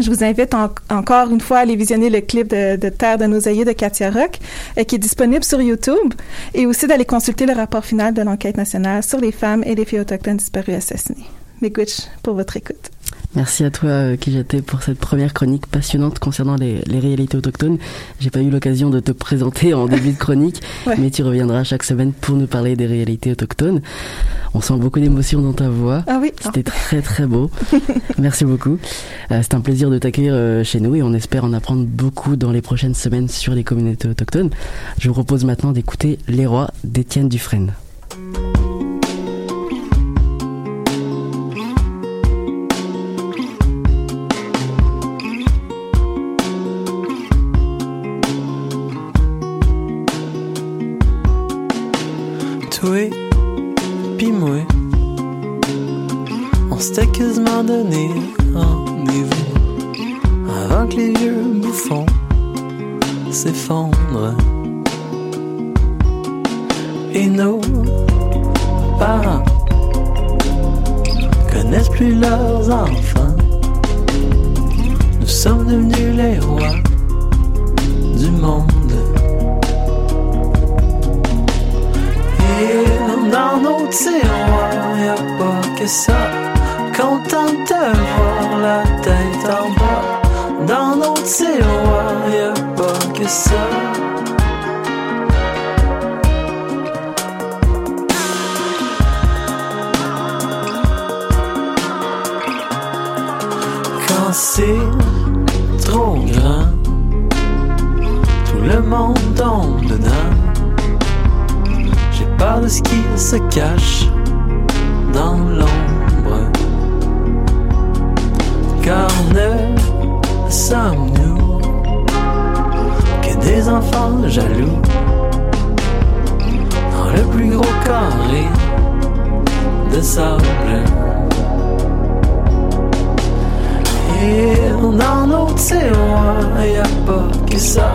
Je vous invite en- encore une fois à aller visionner le clip de, Terre de nos aïeux de Katia Rock, euh, qui est disponible sur YouTube, et aussi d'aller consulter le rapport final de l'enquête nationale sur les femmes et les filles autochtones disparues assassinées. Miigwech pour votre écoute. Merci à toi, euh, Kijate, pour cette première chronique passionnante concernant les, les réalités autochtones. J'ai pas eu l'occasion de te [LAUGHS] présenter en début de chronique, Ouais. mais tu reviendras chaque semaine pour nous parler des réalités autochtones. On sent beaucoup d'émotion dans ta voix. Ah oui. C'était très très beau. [LAUGHS] Merci beaucoup. Euh, c'est un plaisir de t'accueillir euh, chez nous et on espère en apprendre beaucoup dans les prochaines semaines sur les communautés autochtones. Je vous propose maintenant d'écouter Les Rois d'Étienne Dufresne. S'était quasiment donné rendez-vous avant que les vieux bouffons s'effondrent. Et nos parents connaissent plus leurs enfants. Nous sommes devenus les rois du monde. Et dans nos tiroirs, y a pas que ça. Content de voir la tête en bas. Dans nos tiroirs, y a pas que ça. Quand c'est trop grand, tout le monde tombe dedans. J'ai peur de ce qui se cache dans l'ombre. Car ne sommes-nous que des enfants jaloux dans le plus gros carré de sable? Here, dans nos tiroirs, y a pas que ça.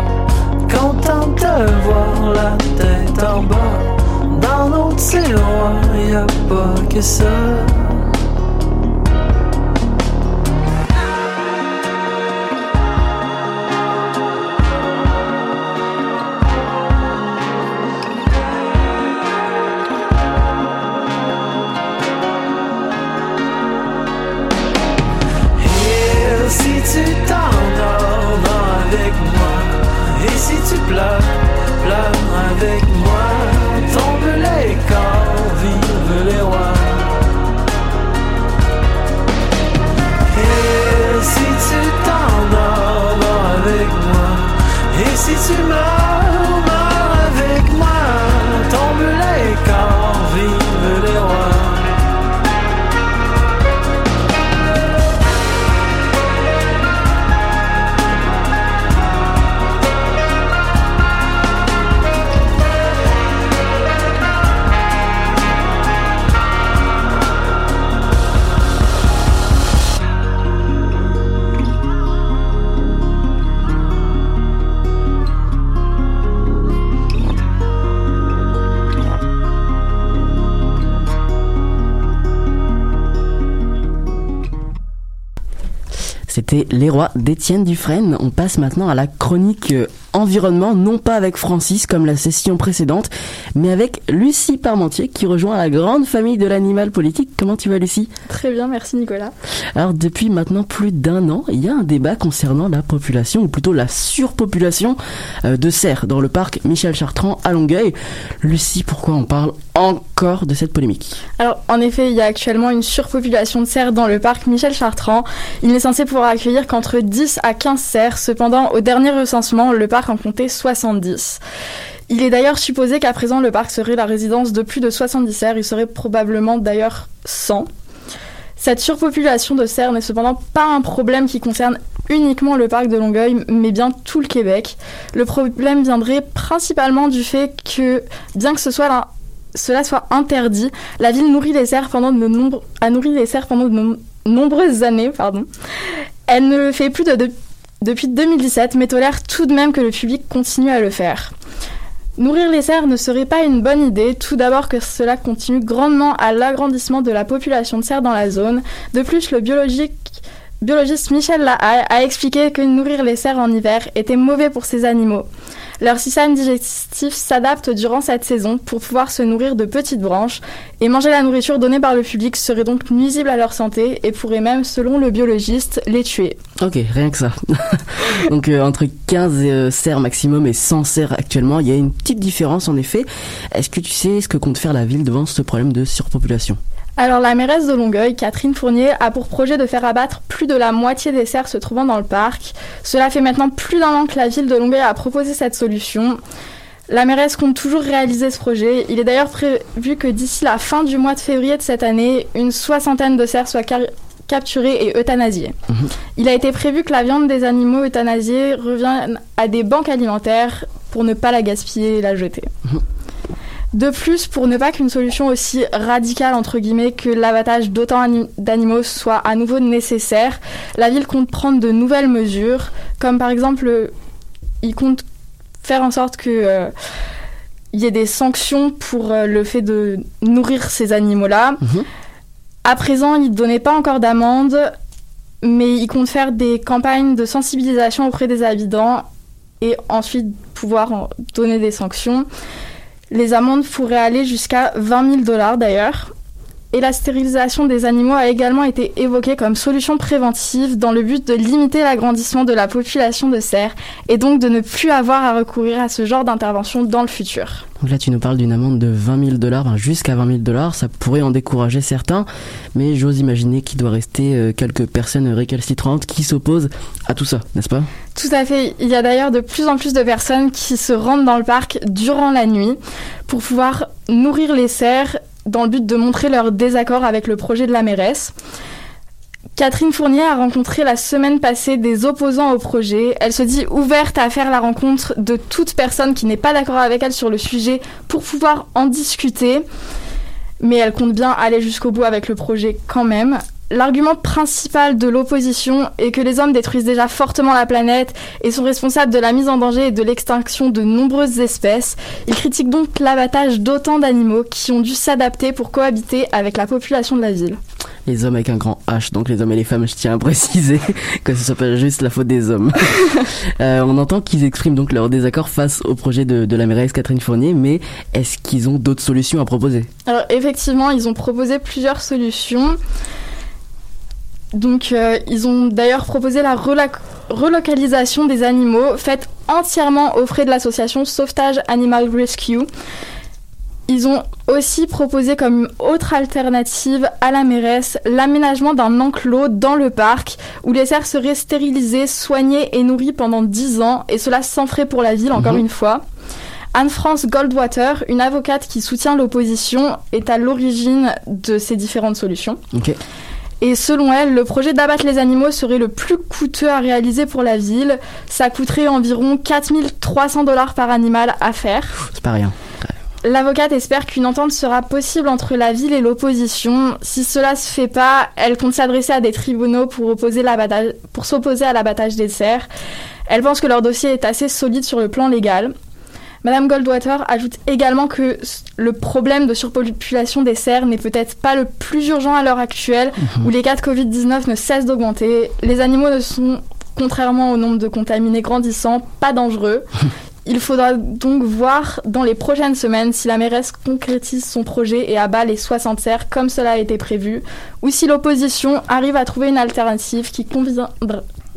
Content de voir la tête en bas. Dans nos tiroirs, y a pas que ça. Et C'était Les Rois d'Étienne Dufresne. On passe maintenant à la chronique euh, environnement, non pas avec Francis comme la session précédente, mais avec Lucie Parmentier qui rejoint la grande famille de l'animal politique. Comment tu vas Lucie? Très bien, merci Nicolas. Alors depuis maintenant plus d'un an, il y a un débat concernant la population, ou plutôt la surpopulation euh, de cerfs dans le parc Michel Chartrand à Longueuil. Lucie, pourquoi on parle encore de cette polémique? Alors, en effet, il y a actuellement une surpopulation de cerfs dans le parc Michel Chartrand. Il n'est censé pouvoir accueillir qu'entre 10 à 15 cerfs. Cependant, au dernier recensement, le parc en comptait 70. Il est d'ailleurs supposé qu'à présent, le parc serait la résidence de plus de 70 cerfs. Il serait probablement d'ailleurs 100. Cette surpopulation de cerfs n'est cependant pas un problème qui concerne uniquement le parc de Longueuil, mais bien tout le Québec. Le problème viendrait principalement du fait que, bien que cela soit interdit, la ville nourrit les cerfs pendant de a nourri les cerfs pendant de nom- nombreuses années. Elle ne le fait plus depuis 2017, mais tolère tout de même que le public continue à le faire. Nourrir les cerfs ne serait pas une bonne idée, tout d'abord que cela continue grandement à l'agrandissement de la population de cerfs dans la zone. De plus, le biologique- biologiste Michel Lahaye a expliqué que nourrir les cerfs en hiver était mauvais pour ces animaux. Leur système digestif s'adapte durant cette saison pour pouvoir se nourrir de petites branches et manger la nourriture donnée par le public serait donc nuisible à leur santé et pourrait même, selon le biologiste, les tuer. Ok, rien que ça. [LAUGHS] Donc euh, entre 15 euh, cerfs maximum et 100 cerfs actuellement, il y a une petite différence en effet. Est-ce que tu sais ce que compte faire la ville devant ce problème de surpopulation? Alors la mairesse de Longueuil, Catherine Fournier, a pour projet de faire abattre plus de la moitié des cerfs se trouvant dans le parc. Cela fait maintenant plus d'un an que la ville de Longueuil a proposé cette solution. La mairesse compte toujours réaliser ce projet. Il est d'ailleurs prévu que d'ici la fin du mois de février de cette année, une soixantaine de cerfs soient capturés et euthanasiés. Il a été prévu que la viande des animaux euthanasiés revienne à des banques alimentaires pour ne pas la gaspiller et la jeter. De plus, pour ne pas qu'une solution aussi radicale entre guillemets que l'abattage d'autant ani- d'animaux soit à nouveau nécessaire, la ville compte prendre de nouvelles mesures, comme par exemple, euh, il compte faire en sorte que euh, il y ait des sanctions pour euh, le fait de nourrir ces animaux-là. À présent, il ne donnait pas encore d'amende, mais il compte faire des campagnes de sensibilisation auprès des habitants et ensuite pouvoir donner des sanctions. Les amendes pourraient aller jusqu'à 20 000 dollars d'ailleurs. Et la stérilisation des animaux a également été évoquée comme solution préventive dans le but de limiter l'agrandissement de la population de cerfs et donc de ne plus avoir à recourir à ce genre d'intervention dans le futur. Donc là, tu nous parles d'une amende de 20 000 dollars, enfin, jusqu'à 20 000 dollars. Ça pourrait en décourager certains, mais j'ose imaginer qu'il doit rester euh, quelques personnes récalcitrantes qui s'opposent à tout ça, n'est-ce pas? Tout à fait. Il y a d'ailleurs de plus en plus de personnes qui se rendent dans le parc durant la nuit pour pouvoir nourrir les cerfs dans le but de montrer leur désaccord avec le projet de la mairesse. Catherine Fournier a rencontré la semaine passée des opposants au projet. Elle se dit ouverte à faire la rencontre de toute personne qui n'est pas d'accord avec elle sur le sujet pour pouvoir en discuter. Mais elle compte bien aller jusqu'au bout avec le projet quand même. L'argument principal de l'opposition est que les hommes détruisent déjà fortement la planète et sont responsables de la mise en danger et de l'extinction de nombreuses espèces. Ils critiquent donc l'abattage d'autant d'animaux qui ont dû s'adapter pour cohabiter avec la population de la ville. Les hommes avec un grand H, donc les hommes et les femmes, je tiens à préciser [LAUGHS] que ce soit pas juste la faute des hommes. [LAUGHS] Euh, on entend qu'ils expriment donc leur désaccord face au projet de, de la mairesse Catherine Fournier, mais est-ce qu'ils ont d'autres solutions à proposer? Alors effectivement, ils ont proposé plusieurs solutions. Donc euh, ils ont d'ailleurs proposé la relocalisation des animaux faite entièrement aux frais de l'association Sauvetage Animal Rescue. Ils ont aussi proposé comme autre alternative à la mairesse l'aménagement d'un enclos dans le parc où les cerfs seraient stérilisés, soignés et nourris pendant 10 ans et cela sans frais pour la ville encore Mhm. une fois. Anne-France Goldwater, une avocate qui soutient l'opposition, est à l'origine de ces différentes solutions. Et selon elle, le projet d'abattre les animaux serait le plus coûteux à réaliser pour la ville. Ça coûterait environ 4300 dollars par animal à faire. C'est pas rien. L'avocate espère qu'une entente sera possible entre la ville et l'opposition. Si cela se fait pas, elle compte s'adresser à des tribunaux pour, opposer pour s'opposer à l'abattage des cerfs. Elle pense que leur dossier est assez solide sur le plan légal. Madame Goldwater ajoute également que le problème de surpopulation des cerfs n'est peut-être pas le plus urgent à l'heure actuelle, Mhm. où les cas de Covid-19 ne cessent d'augmenter. Les animaux ne sont, contrairement au nombre de contaminés grandissant, pas dangereux. [LAUGHS] Il faudra donc voir dans les prochaines semaines si la mairesse concrétise son projet et abat les 60 cerfs comme cela a été prévu, ou si l'opposition arrive à trouver une alternative qui conviendra,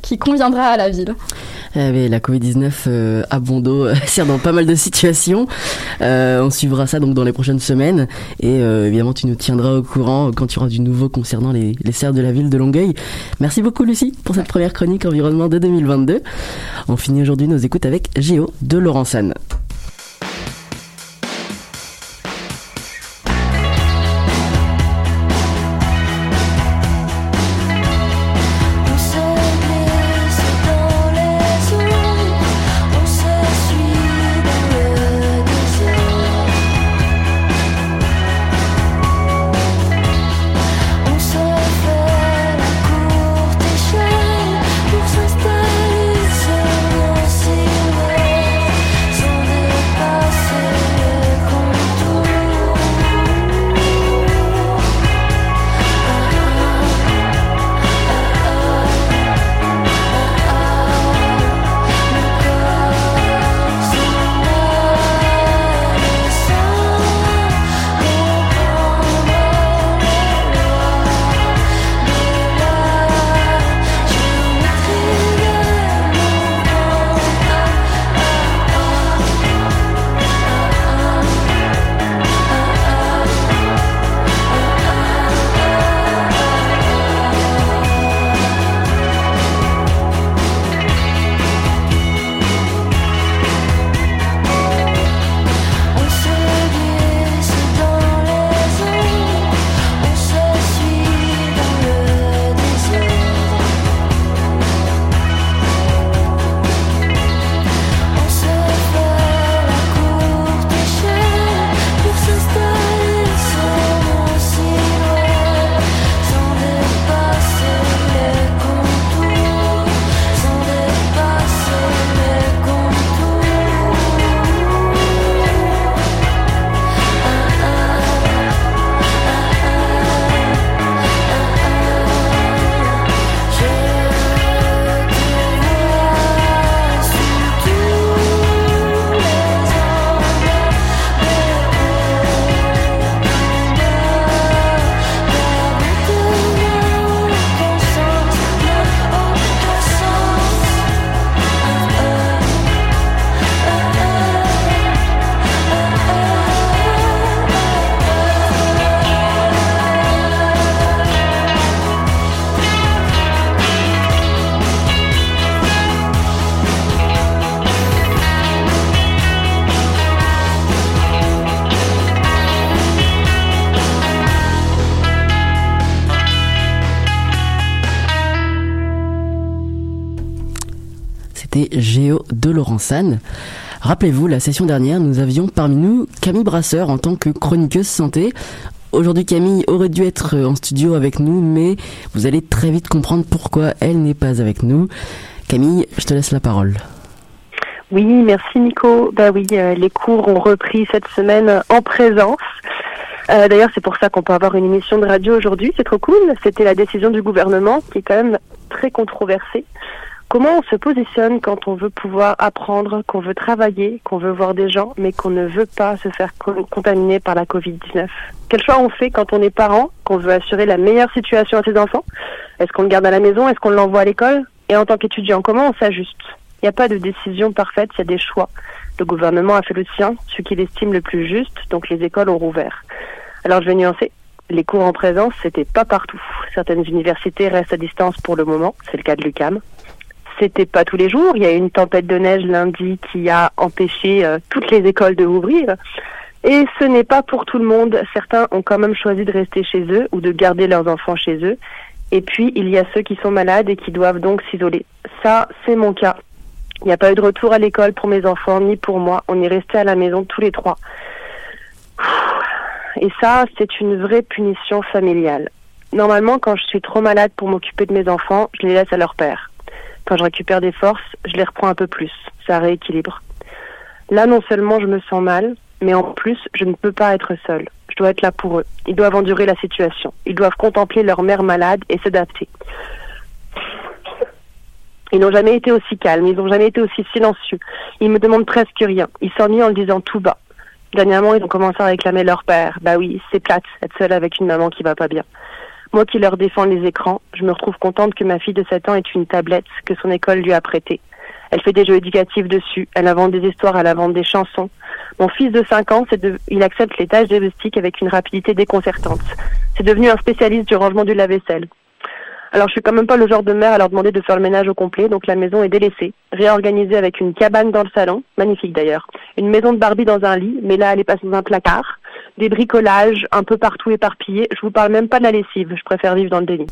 qui conviendra à la ville. Eh bien, la Covid-19 euh, à bon dos euh, [LAUGHS] sert dans pas mal de situations. Euh, on suivra ça donc dans les prochaines semaines. Et euh, évidemment, tu nous tiendras au courant quand il y aura du nouveau concernant les, serres de la ville de Longueuil. Merci beaucoup, Lucie, pour cette première chronique environnement de 2022. On finit aujourd'hui nos écoutes avec Géo de Laurent San. Laurent San. Rappelez-vous, la session dernière, nous avions parmi nous Camille Brasseur en tant que chroniqueuse santé. Aujourd'hui, Camille aurait dû être en studio avec nous, mais vous allez très vite comprendre pourquoi elle n'est pas avec nous. Camille, je te laisse la parole. Oui, merci Nico. Bah oui, euh, les cours ont repris cette semaine en présence. Euh, D'ailleurs, c'est pour ça qu'on peut avoir une émission de radio aujourd'hui. C'est trop cool. C'était la décision du gouvernement qui est quand même très controversée. Comment on se positionne quand on veut pouvoir apprendre, qu'on veut travailler, qu'on veut voir des gens, mais qu'on ne veut pas se faire co- contaminer par la Covid-19? Quel choix on fait quand on est parent, qu'on veut assurer la meilleure situation à ses enfants? Est-ce qu'on le garde à la maison? Est-ce qu'on l'envoie à l'école? Et en tant qu'étudiant, comment on s'ajuste? Il n'y a pas de décision parfaite, il y a des choix. Le gouvernement a fait le sien, ce qu'il estime le plus juste, donc les écoles ont rouvert. Alors je vais nuancer. Les cours en présence, c'était pas partout. Certaines universités restent à distance pour le moment, c'est le cas de l'UCAM. C'était pas tous les jours. Il y a eu une tempête de neige lundi qui a empêché euh, toutes les écoles de rouvrir. Et ce n'est pas pour tout le monde. Certains ont quand même choisi de rester chez eux ou de garder leurs enfants chez eux. Et puis, il y a ceux qui sont malades et qui doivent donc s'isoler. Ça, c'est mon cas. Il n'y a pas eu de retour à l'école pour mes enfants ni pour moi. On est restés à la maison tous les trois. Et ça, c'est une vraie punition familiale. Normalement, quand je suis trop malade pour m'occuper de mes enfants, je les laisse à leur père. Quand je récupère des forces, je les reprends un peu plus. Ça rééquilibre. Là, non seulement je me sens mal, mais en plus, je ne peux pas être seule. Je dois être là pour eux. Ils doivent endurer la situation. Ils doivent contempler leur mère malade et s'adapter. Ils n'ont jamais été aussi calmes, ils n'ont jamais été aussi silencieux. Ils me demandent presque rien. Ils s'ennuient en le disant tout bas. Dernièrement, ils ont commencé à réclamer leur père. Bah oui, c'est plate, être seule avec une maman qui va pas bien. Moi qui leur défends les écrans, je me retrouve contente que ma fille de 7 ans ait une tablette que son école lui a prêtée. Elle fait des jeux éducatifs dessus, elle invente des histoires, elle invente des chansons. Mon fils de 5 ans, il accepte les tâches domestiques avec une rapidité déconcertante. C'est devenu un spécialiste du rangement du lave-vaisselle. Alors je suis quand même pas le genre de mère à leur demander de faire le ménage au complet, donc la maison est délaissée, réorganisée avec une cabane dans le salon, magnifique d'ailleurs, une maison de Barbie dans un lit, mais là elle est passée dans un placard, des bricolages un peu partout éparpillés, je vous parle même pas de la lessive, je préfère vivre dans le déni.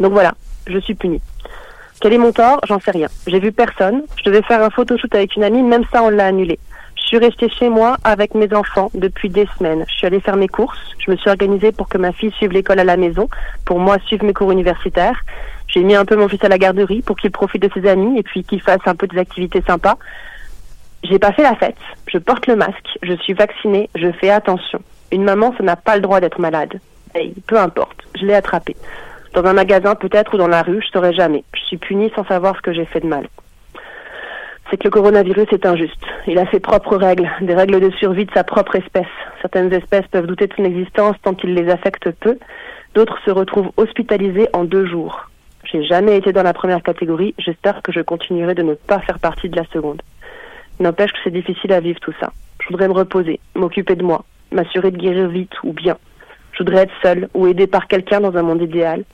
Donc voilà, je suis punie. Quel est mon tort? J'en sais rien. J'ai vu personne, je devais faire un photoshoot avec une amie, même ça on l'a annulé. Je suis restée chez moi avec mes enfants depuis des semaines. Je suis allée faire mes courses. Je me suis organisée pour que ma fille suive l'école à la maison, pour moi suivre mes cours universitaires. J'ai mis un peu mon fils à la garderie pour qu'il profite de ses amis et puis qu'il fasse un peu des activités sympas. J'ai pas fait la fête. Je porte le masque. Je suis vaccinée. Je fais attention. Une maman, ça n'a pas le droit d'être malade. Peu importe. Je l'ai attrapé. Dans un magasin peut-être ou dans la rue, je saurais jamais. Je suis punie sans savoir ce que j'ai fait de mal c'est que le coronavirus est injuste. Il a ses propres règles, des règles de survie de sa propre espèce. Certaines espèces peuvent douter de son existence tant qu'il les affecte peu. D'autres se retrouvent hospitalisées en deux jours. J'ai jamais été dans la première catégorie. J'espère que je continuerai de ne pas faire partie de la seconde. N'empêche que c'est difficile à vivre tout ça. Je voudrais me reposer, m'occuper de moi, m'assurer de guérir vite ou bien. Je voudrais être seule ou aidée par quelqu'un dans un monde idéal.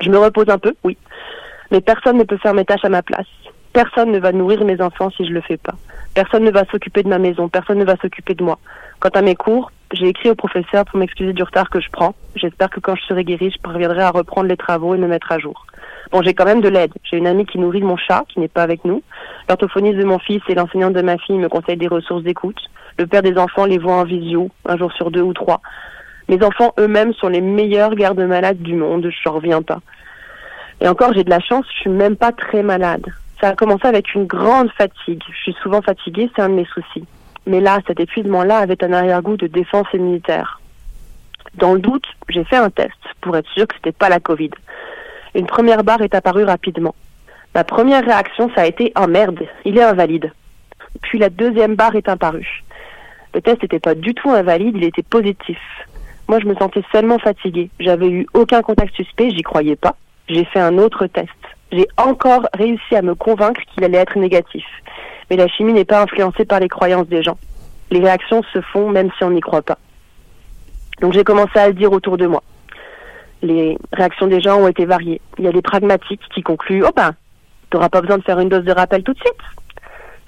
Je me repose un peu, oui, mais personne ne peut faire mes tâches à ma place. Personne ne va nourrir mes enfants si je le fais pas. Personne ne va s'occuper de ma maison. Personne ne va s'occuper de moi. Quant à mes cours, j'ai écrit au professeur pour m'excuser du retard que je prends. J'espère que quand je serai guérie, je parviendrai à reprendre les travaux et me mettre à jour. Bon, j'ai quand même de l'aide. J'ai une amie qui nourrit mon chat, qui n'est pas avec nous. L'orthophoniste de mon fils et l'enseignante de ma fille me conseillent des ressources d'écoute. Le père des enfants les voit en visio, un jour sur deux ou trois. Mes enfants eux-mêmes sont les meilleurs gardes-malades du monde. Je n'en reviens pas. Et encore, j'ai de la chance, je suis même pas très malade. Ça a commencé avec une grande fatigue. Je suis souvent fatiguée, c'est un de mes soucis. Mais là, cet épuisement-là avait un arrière-goût de défense immunitaire. Dans le doute, j'ai fait un test pour être sûr que c'était pas la Covid. Une première barre est apparue rapidement. Ma première réaction, ça a été oh merde, il est invalide. Puis la deuxième barre est apparue. Le test n'était pas du tout invalide, il était positif. Moi, je me sentais seulement fatiguée. J'avais eu aucun contact suspect, j'y croyais pas. J'ai fait un autre test. J'ai encore réussi à me convaincre qu'il allait être négatif. Mais la chimie n'est pas influencée par les croyances des gens. Les réactions se font même si on n'y croit pas. Donc j'ai commencé à le dire autour de moi. Les réactions des gens ont été variées. Il y a des pragmatiques qui concluent Oh ben, t'auras pas besoin de faire une dose de rappel tout de suite.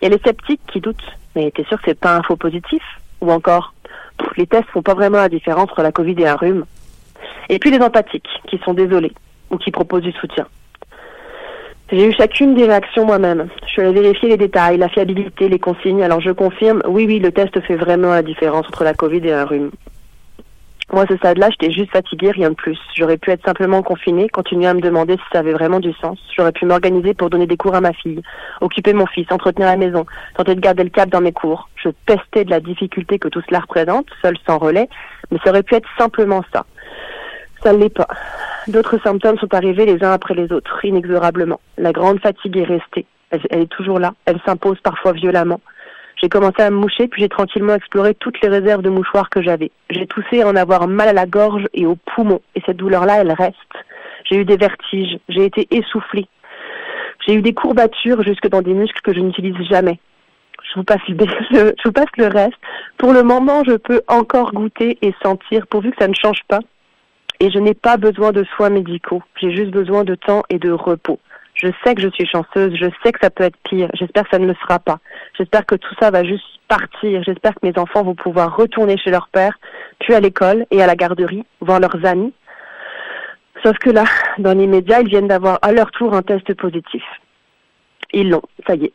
Il y a les sceptiques qui doutent Mais t'es sûr que c'est pas un faux positif? Ou encore Les tests font pas vraiment la différence entre la Covid et un rhume. Et puis les empathiques qui sont désolés ou qui proposent du soutien. J'ai eu chacune des réactions moi-même. Je suis allée vérifier les détails, la fiabilité, les consignes. Alors je confirme, oui, oui, le test fait vraiment la différence entre la Covid et un rhume. Moi, à ce stade-là, j'étais juste fatiguée, rien de plus. J'aurais pu être simplement confinée, continuer à me demander si ça avait vraiment du sens. J'aurais pu m'organiser pour donner des cours à ma fille, occuper mon fils, entretenir la maison, tenter de garder le cap dans mes cours. Je pestais de la difficulté que tout cela représente, seul sans relais, mais ça aurait pu être simplement ça. Ça ne l'est pas. D'autres symptômes sont arrivés les uns après les autres, inexorablement. La grande fatigue est restée. Elle, est toujours là. Elle s'impose parfois violemment. J'ai commencé à me moucher, puis j'ai tranquillement exploré toutes les réserves de mouchoirs que j'avais. J'ai toussé à en avoir mal à la gorge et aux poumons, et cette douleur-là, elle reste. J'ai eu des vertiges, j'ai été essoufflée. J'ai eu des courbatures jusque dans des muscles que je n'utilise jamais. Je vous passe le [LAUGHS] reste. Pour le moment, je peux encore goûter et sentir, pourvu que ça ne change pas. Et je n'ai pas besoin de soins médicaux. J'ai juste besoin de temps et de repos. Je sais que je suis chanceuse, je sais que ça peut être pire. J'espère que ça ne le sera pas. J'espère que tout ça va juste partir. J'espère que mes enfants vont pouvoir retourner chez leur père, puis à l'école et à la garderie, voir leurs amis. Sauf que là, dans l'immédiat, ils viennent d'avoir à leur tour un test positif. Ils l'ont, ça y est.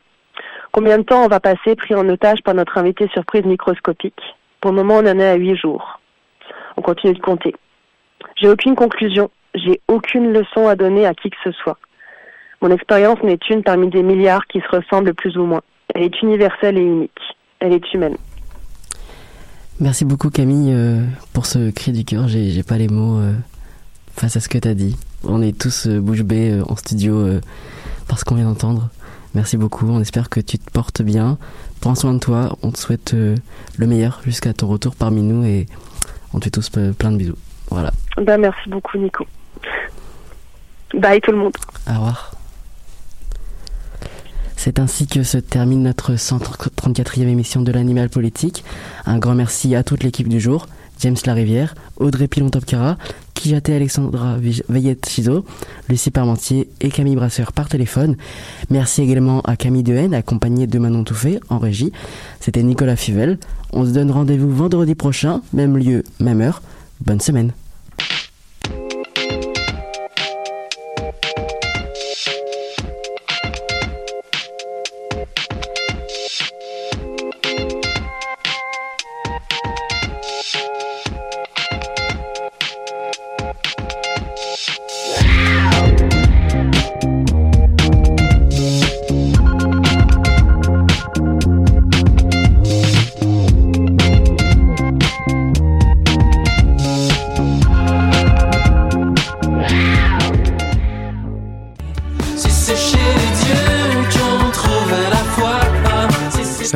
Combien de temps on va passer pris en otage par notre invité surprise microscopique? Pour le moment, on en est à huit jours. On continue de compter. J'ai aucune conclusion, j'ai aucune leçon à donner à qui que ce soit. Mon expérience n'est une parmi des milliards qui se ressemblent plus ou moins. Elle est universelle et unique. Elle est humaine. Merci beaucoup Camille euh, pour ce cri du cœur. J'ai, pas les mots euh, face à ce que t'as dit. On est tous euh, bouche bée en studio parce qu'on vient d'entendre. Merci beaucoup. On espère que tu te portes bien. Prends soin de toi. On te souhaite le meilleur jusqu'à ton retour parmi nous et on te fait tous plein de bisous. Voilà. Ben, merci beaucoup, Nico. Bye tout le monde. Au revoir. C'est ainsi que se termine notre 134e émission de l'Animal Politique. Un grand merci à toute l'équipe du jour. James Larivière, Audrey Pilon-Topkara, Kijate Alexandra Veillette-Chizo, Lucie Parmentier et Camille Brasseur par téléphone. Merci également à Camille Dehaene, accompagnée de Manon Touffet en régie. C'était Nicolas Fivel. On se donne rendez-vous vendredi prochain, même lieu, même heure. Bonne semaine.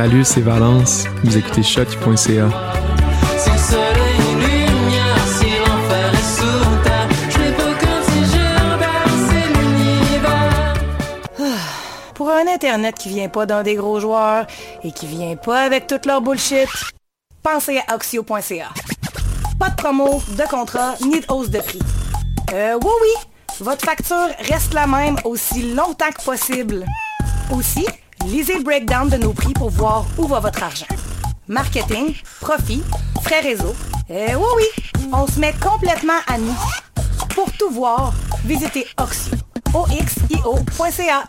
Salut, c'est Valence. Vous écoutez l'univers. [SIGHS] Pour un Internet qui vient pas dans des gros joueurs et qui vient pas avec toute leur bullshit, pensez à Oxio.ca. Pas de promo, de contrat, ni de hausse de prix. Euh, oui, oui, votre facture reste la même aussi longtemps que possible. Aussi, lisez le breakdown de nos prix pour voir où va votre argent. Marketing, profit, frais réseau. Euh, oui, oui, on se met complètement à nous. Pour tout voir, visitez Oxio. oxio.ca.